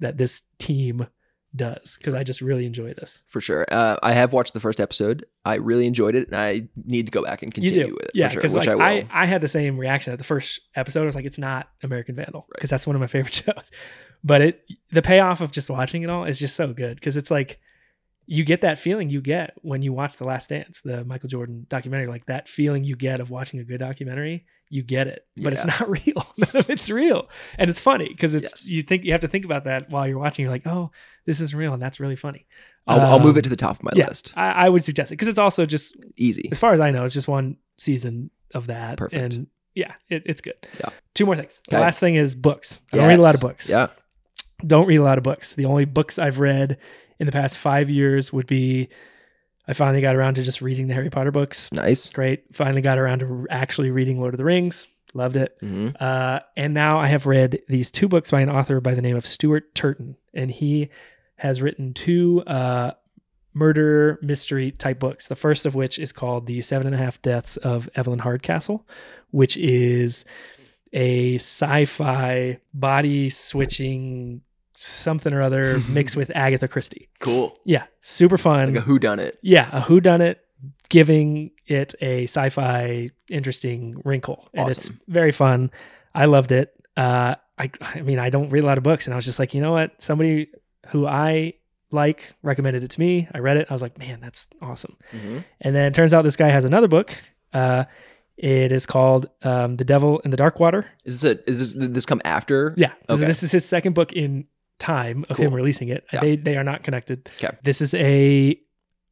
that this team does because I just really enjoy this. for sure. Uh, I have watched the first episode. I really enjoyed it, and I need to go back and continue you do, with it. yeah. for sure, Because like, I, I, I had the same reaction at the first episode. I was like, it's not American Vandal because that's one of my favorite shows. But it, the payoff of just watching it all is just so good because it's like you get that feeling you get when you watch The Last Dance, the Michael Jordan documentary. Like that feeling you get of watching a good documentary, you get it, but it's not real. None of it's real, and it's funny because it's Yes. you think you have to think about that while you're watching. You're like, oh, this is real, and that's really funny. I'll, I'll move Um, it to the top of my yeah, list. I, I would suggest it because it's also just Easy. as far as I know, it's just one season of that. Perfect. And yeah, it, it's good. Yeah. Two more things. The last thing is books. I don't read a lot of books. Yeah. Don't read a lot of books. The only books I've read in the past five years would be I finally got around to just reading the Harry Potter books. Nice. Great. Finally got around to actually reading Lord of the Rings. Loved it. hmm Uh, and now I have read these two books by an author by the name of Stuart Turton, and he has written two uh, murder mystery type books. The first of which is called "The Seven and a Half Deaths of Evelyn Hardcastle," which is a sci-fi body switching something or other mixed with Agatha Christie. Cool. Yeah, super fun. Like a whodunit. Yeah, a whodunit giving it a sci-fi interesting wrinkle. And it's Awesome. very fun. I loved it. Uh I I mean, I don't read a lot of books and I was just like, you know what? Somebody who I like recommended it to me. I read it. I was like, man, that's awesome. hmm And then it turns out this guy has another book. Uh it is called um, The Devil and the Dark Water. Is this a, is this did this come after? Yeah. Okay. this is his second book in time of him Cool. releasing it. Yeah. They they are not connected. Okay. This is a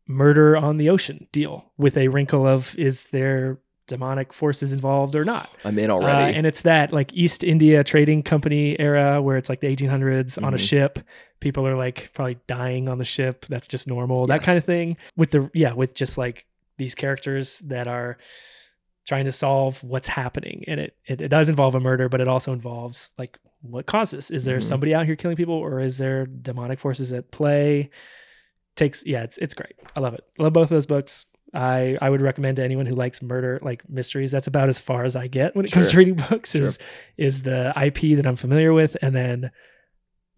murder on the ocean deal with a wrinkle of is there demonic forces involved or not? I'm in Uh, already. and it's that like East India Trading Company era where it's like the 1800s on a Mhm. ship. People are like probably dying on the ship. That's just normal. That kind of thing. With the yeah, with just like these characters that are trying to solve what's happening. And it it, it does involve a murder, but it also involves like what caused this? Is there Mhm. somebody out here killing people or is there demonic forces at play? Takes yeah, it's it's great. I love it. Love both of those books. I I would recommend to anyone who likes murder like mysteries. That's about as far as I get when it comes to reading books. Sure. Is is the IP that I'm familiar with, and then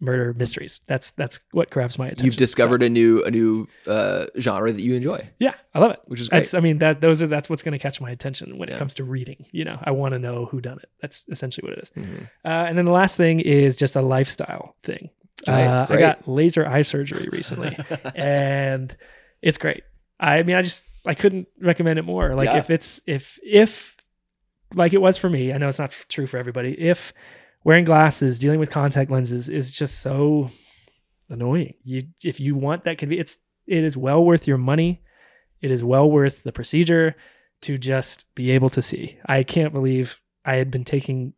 murder mysteries. That's that's what grabs my attention. You've discovered So, a new a new uh, genre that you enjoy, yeah, I love it. which is great. That's I mean that those are that's what's going to catch my attention when Yeah. it comes to reading. You know, I want to know who done it. That's essentially what it is. Mhm. Uh, and then the last thing is just a lifestyle thing. Uh, I got laser eye surgery recently, and it's great. I mean, I just I couldn't recommend it more. Like Yeah. if it's if if like it was for me, I know it's not true for everybody. If wearing glasses, dealing with contact lenses is just so annoying. You if you want that convenience, it's it is well worth your money. It is well worth the procedure to just be able to see. I can't believe I had been taking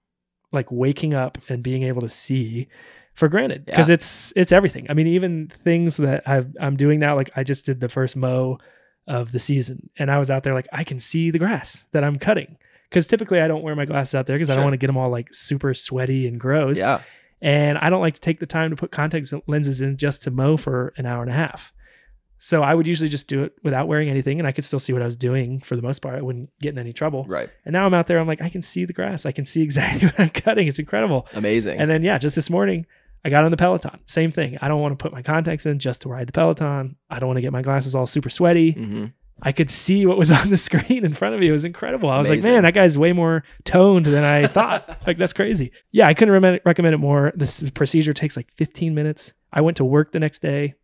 like waking up and being able to see for granted because Yeah. it's it's everything. I mean, even things that I've, I'm doing now, like I just did the first mow of the season, and I was out there like I can see the grass that I'm cutting because typically I don't wear my glasses out there because I don't want to get them all like super sweaty and gross. yeah, And I don't like to take the time to put contact lenses in just to mow for an hour and a half. So I would usually just do it without wearing anything and I could still see what I was doing for the most part. I wouldn't get in any trouble. right, And now I'm out there, I'm like, I can see the grass. I can see exactly what I'm cutting. It's incredible. amazing. And then, yeah, just this morning, I got on the Peloton. Same thing. I don't want to put my contacts in just to ride the Peloton. I don't want to get my glasses all super sweaty. hmm I could see what was on the screen in front of me. It was incredible. I was Amazing. like, man, that guy's way more toned than I thought. like, that's crazy. Yeah, I couldn't recommend, recommend it more. This procedure takes like 15 minutes. I went to work the next day.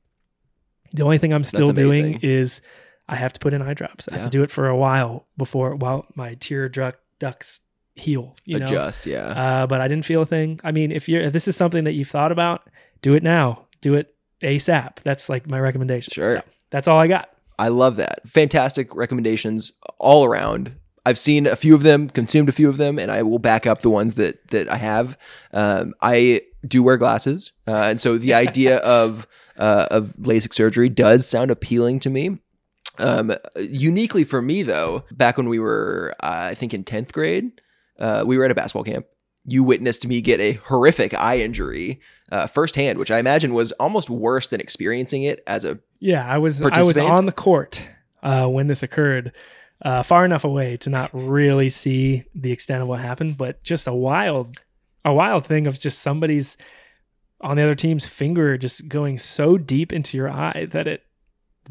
The only thing I'm still doing is I have to put in eye drops. I have to do it for a while before while my tear duct ducts heal. You know, Adjust, yeah. uh, but I didn't feel a thing. I mean, if you're if this is something that you've thought about, do it now. Do it ASAP. That's like my recommendation. Sure. So, that's all I got. I love that. Fantastic recommendations all around. I've seen a few of them, consumed a few of them, and I will back up the ones that that I have. Um, I do wear glasses, uh, and so the idea of uh, of LASIK surgery does sound appealing to me. Um, uniquely for me, though, back when we were, uh, I think, in tenth grade, uh, we were at a basketball camp. You witnessed me get a horrific eye injury uh, firsthand, which I imagine was almost worse than experiencing it as a Yeah, I was I was on the court uh, when this occurred, uh, far enough away to not really see the extent of what happened, but just a wild, a wild thing of just somebody's on the other team's finger just going so deep into your eye that it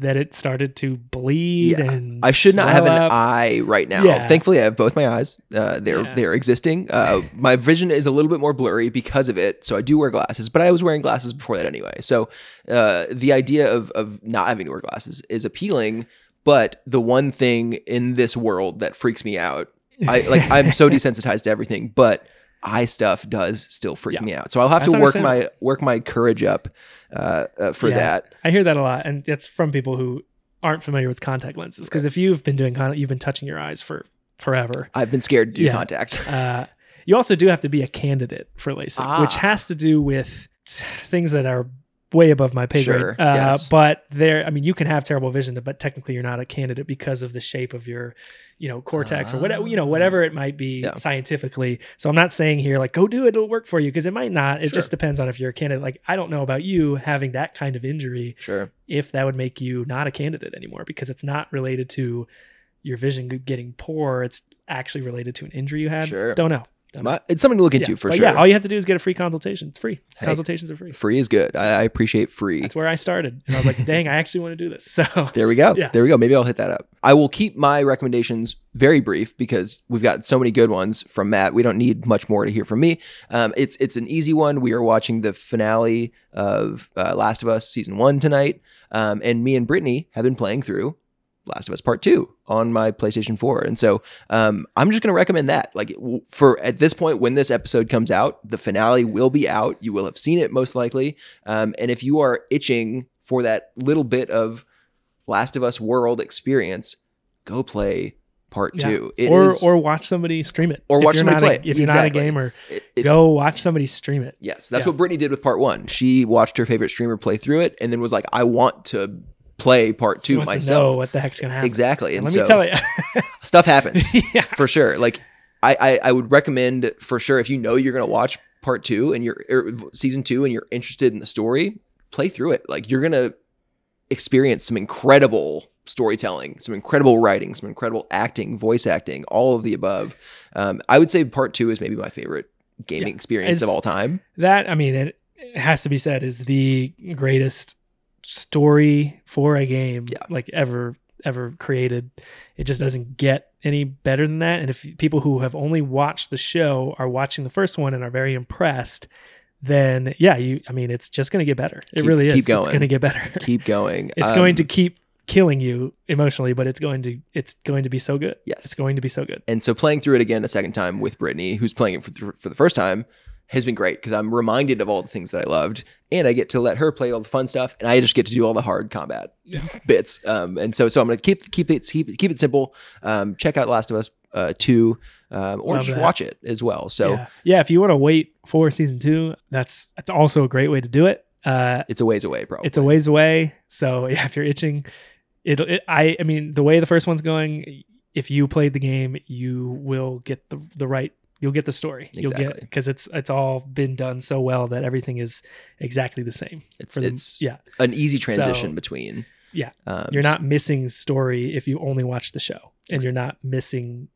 that it started to bleed Yeah. and I should not have an up. eye right now. Yeah. Thankfully, I have both my eyes. Uh, they're Yeah. they're existing. Uh, my vision is a little bit more blurry because of it, so I do wear glasses. But I was wearing glasses before that anyway. So uh, the idea of of not having to wear glasses is appealing. But the one thing in this world that freaks me out, I like I'm so desensitized to everything, but eye stuff does still freak Yeah. me out. So I'll have That's to work my work my courage up uh, uh, for Yeah. that. I hear that a lot, and it's from people who aren't familiar with contact lenses. Because if you've been doing contact, you've been touching your eyes for forever. I've been scared to do Yeah. contact. Uh, you also do have to be a candidate for LASIK, which Ah. has to do with things that are way above my pay Sure, grade. Uh, yes. But there, I mean, you can have terrible vision, but technically you're not a candidate because of the shape of your, you know, cortex or whatever, you know, whatever it might be Yeah. scientifically. So I'm not saying here like go do it, it'll work for you because it might not. It Sure. just depends on if you're a candidate. Like I don't know about you having that kind of injury Sure. if that would make you not a candidate anymore because it's not related to your vision getting poor. It's actually related to an injury you had. Sure. Don't know. Don't know. My- It's something to look into Yeah, for but sure. Yeah, all you have to do is get a free consultation. It's free. Hey. Consultations are free. Free is good. I, I appreciate free. That's where I started. And I was like, dang, I actually want to do this. So There we go. Yeah. There we go. Maybe I'll hit that up. I will keep my recommendations very brief because we've got so many good ones from Matt. We don't need much more to hear from me. Um, it's it's an easy one. We are watching the finale of uh, Last of Us season one tonight, um, and me and Brittany have been playing through Last of Us Part Two on my PlayStation Four, and so um, I'm just going to recommend that. Like for at this point, when this episode comes out, the finale will be out. You will have seen it most likely, um, and if you are itching for that little bit of Last of Us world experience, go play Part yeah. Two. It or is- or watch somebody stream it. Or watch somebody play a- it. if you're Exactly. not a gamer, if- go watch somebody stream it. Yes, that's Yeah. what Brittany did with part one. She watched her favorite streamer play through it and then was like, I want to play part two wants to know myself. what the heck's gonna happen? Exactly. And And let so me tell you. stuff happens yeah. for sure. Like I, I, I would recommend for sure if you know you're going to watch part two and you're or season two and you're interested in the story, play through it. Like you're going to experience some incredible storytelling, some incredible writing, some incredible acting, voice acting, all of the above. Um, I would say part two is maybe my favorite gaming Yeah. experience of all time. that I mean, it, it has to be said, is the greatest story for a game Yeah. like ever ever created. It just doesn't get any better than that. And if people who have only watched the show are watching the first one and are very impressed, then yeah, you I mean it's just going to get better. It Keep- really is. keep It's going. going to get better. Keep going. it's Um, going to keep killing you emotionally, but it's going to it's going to be so good. Yes. It's going to be so good. And so playing through it again a second time with Brittany, who's playing it for, for the first time, has been great because I'm reminded of all the things that I loved, and I get to let her play all the fun stuff, and I just get to do all the hard combat bits. Um, and so so I'm gonna keep keep it keep, keep it simple. Um, check out Last of Us uh, two, um, or Love just that. watch it as well. So yeah. yeah, if you want to wait for season 2, that's that's also a great way to do it. Uh it's a ways away, probably. it's a ways away. So yeah, if you're itching, it'll. It, I I mean, the way the first one's going, if you played the game, you will get the the right. You'll get the story. You'll get Exactly. because it's it's all been done so well that everything is exactly the same. It's the- it's yeah, an easy transition So- between. Yeah. um, you're not missing story if you only watch the show, and you're not missing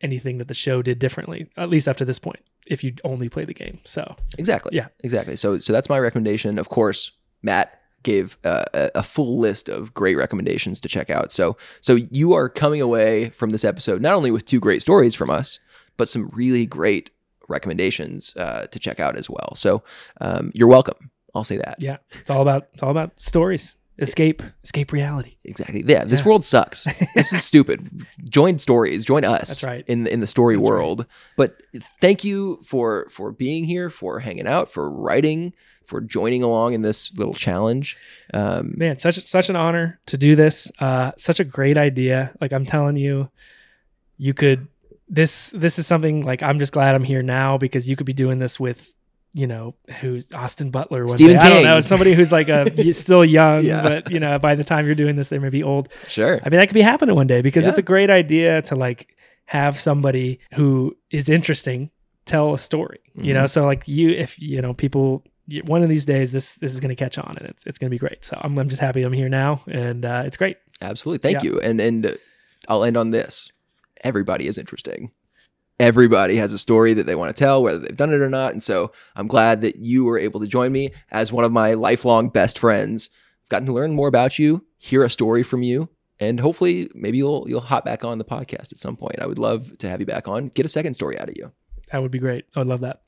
anything that the show did differently. At least up to this point, if you only play the game. So Exactly. Yeah. Exactly. So so that's my recommendation. Of course, Matt gave uh, a, a full list of great recommendations to check out. So so you are coming away from this episode not only with two great stories from us, but some really great recommendations uh, to check out as well. So um, you're welcome. I'll say that. yeah, it's all about it's all about stories. Escape, escape reality. Exactly. Yeah. This Yeah. world sucks. this is stupid. Join stories. Join us. That's right. In in the story That's right. world. But thank you for for being here, for hanging out, for writing, for joining along in this little challenge. Um, man such such an honor to do this uh such a great idea like i'm telling you you could this this is something like i'm just glad i'm here now because you could be doing this with you know who's austin butler one Stephen day. i don't know somebody who's like a still young Yeah. but you know by the time you're doing this they may be old sure. i mean that could be happening one day because Yeah. it's a great idea to like have somebody who is interesting tell a story you Mm-hmm. know so like you if you know people one of these days this this is going to catch on and it's, it's going to be great so I'm, I'm just happy i'm here now and uh, it's great Absolutely. Thank Yeah. you. And and uh, I'll end on this. Everybody is interesting. Everybody has a story that they want to tell, whether they've done it or not. And so I'm glad that you were able to join me as one of my lifelong best friends. I've gotten to learn more about you, hear a story from you, and hopefully maybe you'll you'll hop back on the podcast at some point. I would love to have you back on. Get a second story out of you. that would be great i would love that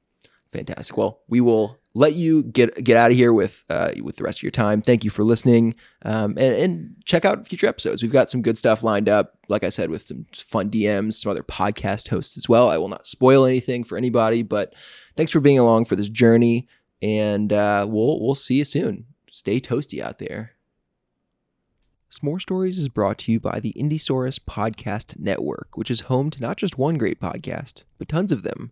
Fantastic. Well, we will let you get get out of here with uh, with the rest of your time. Thank you for listening, um, and, and check out future episodes. We've got some good stuff lined up. Like I said, with some fun DMs, some other podcast hosts as well. I will not spoil anything for anybody, but thanks for being along for this journey, and uh, we'll we'll see you soon. Stay toasty out there. S'more Stories is brought to you by the Indiesaurus Podcast Network, which is home to not just one great podcast, but tons of them.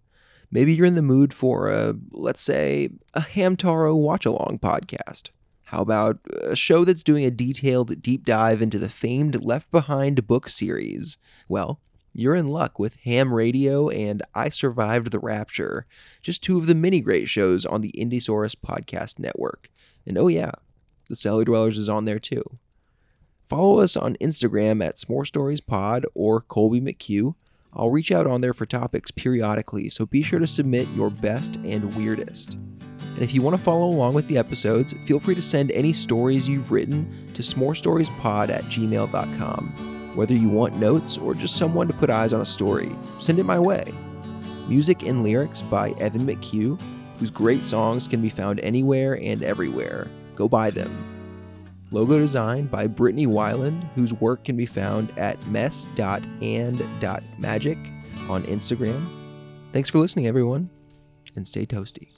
Maybe you're in the mood for a, let's say, a Hamtaro watch along podcast. How about a show that's doing a detailed deep dive into the famed Left Behind book series? Well, you're in luck with Ham Radio and I Survived the Rapture, just two of the many great shows on the Indiesaurus Podcast Network. And oh, yeah, the Cellar Dwellers is on there too. Follow us on Instagram at S'more Stories Pod or Colby McHugh. I'll reach out on there for topics periodically, so be sure to submit your best and weirdest. And if you want to follow along with the episodes, feel free to send any stories you've written to s'morestoriespod at gmail.com. Whether you want notes or just someone to put eyes on a story, send it my way. Music and lyrics by Evan McHugh, whose great songs can be found anywhere and everywhere. Go buy them. Logo design by Brittany Weiland, whose work can be found at mess.and.magic on Instagram. Thanks for listening, everyone, and stay toasty.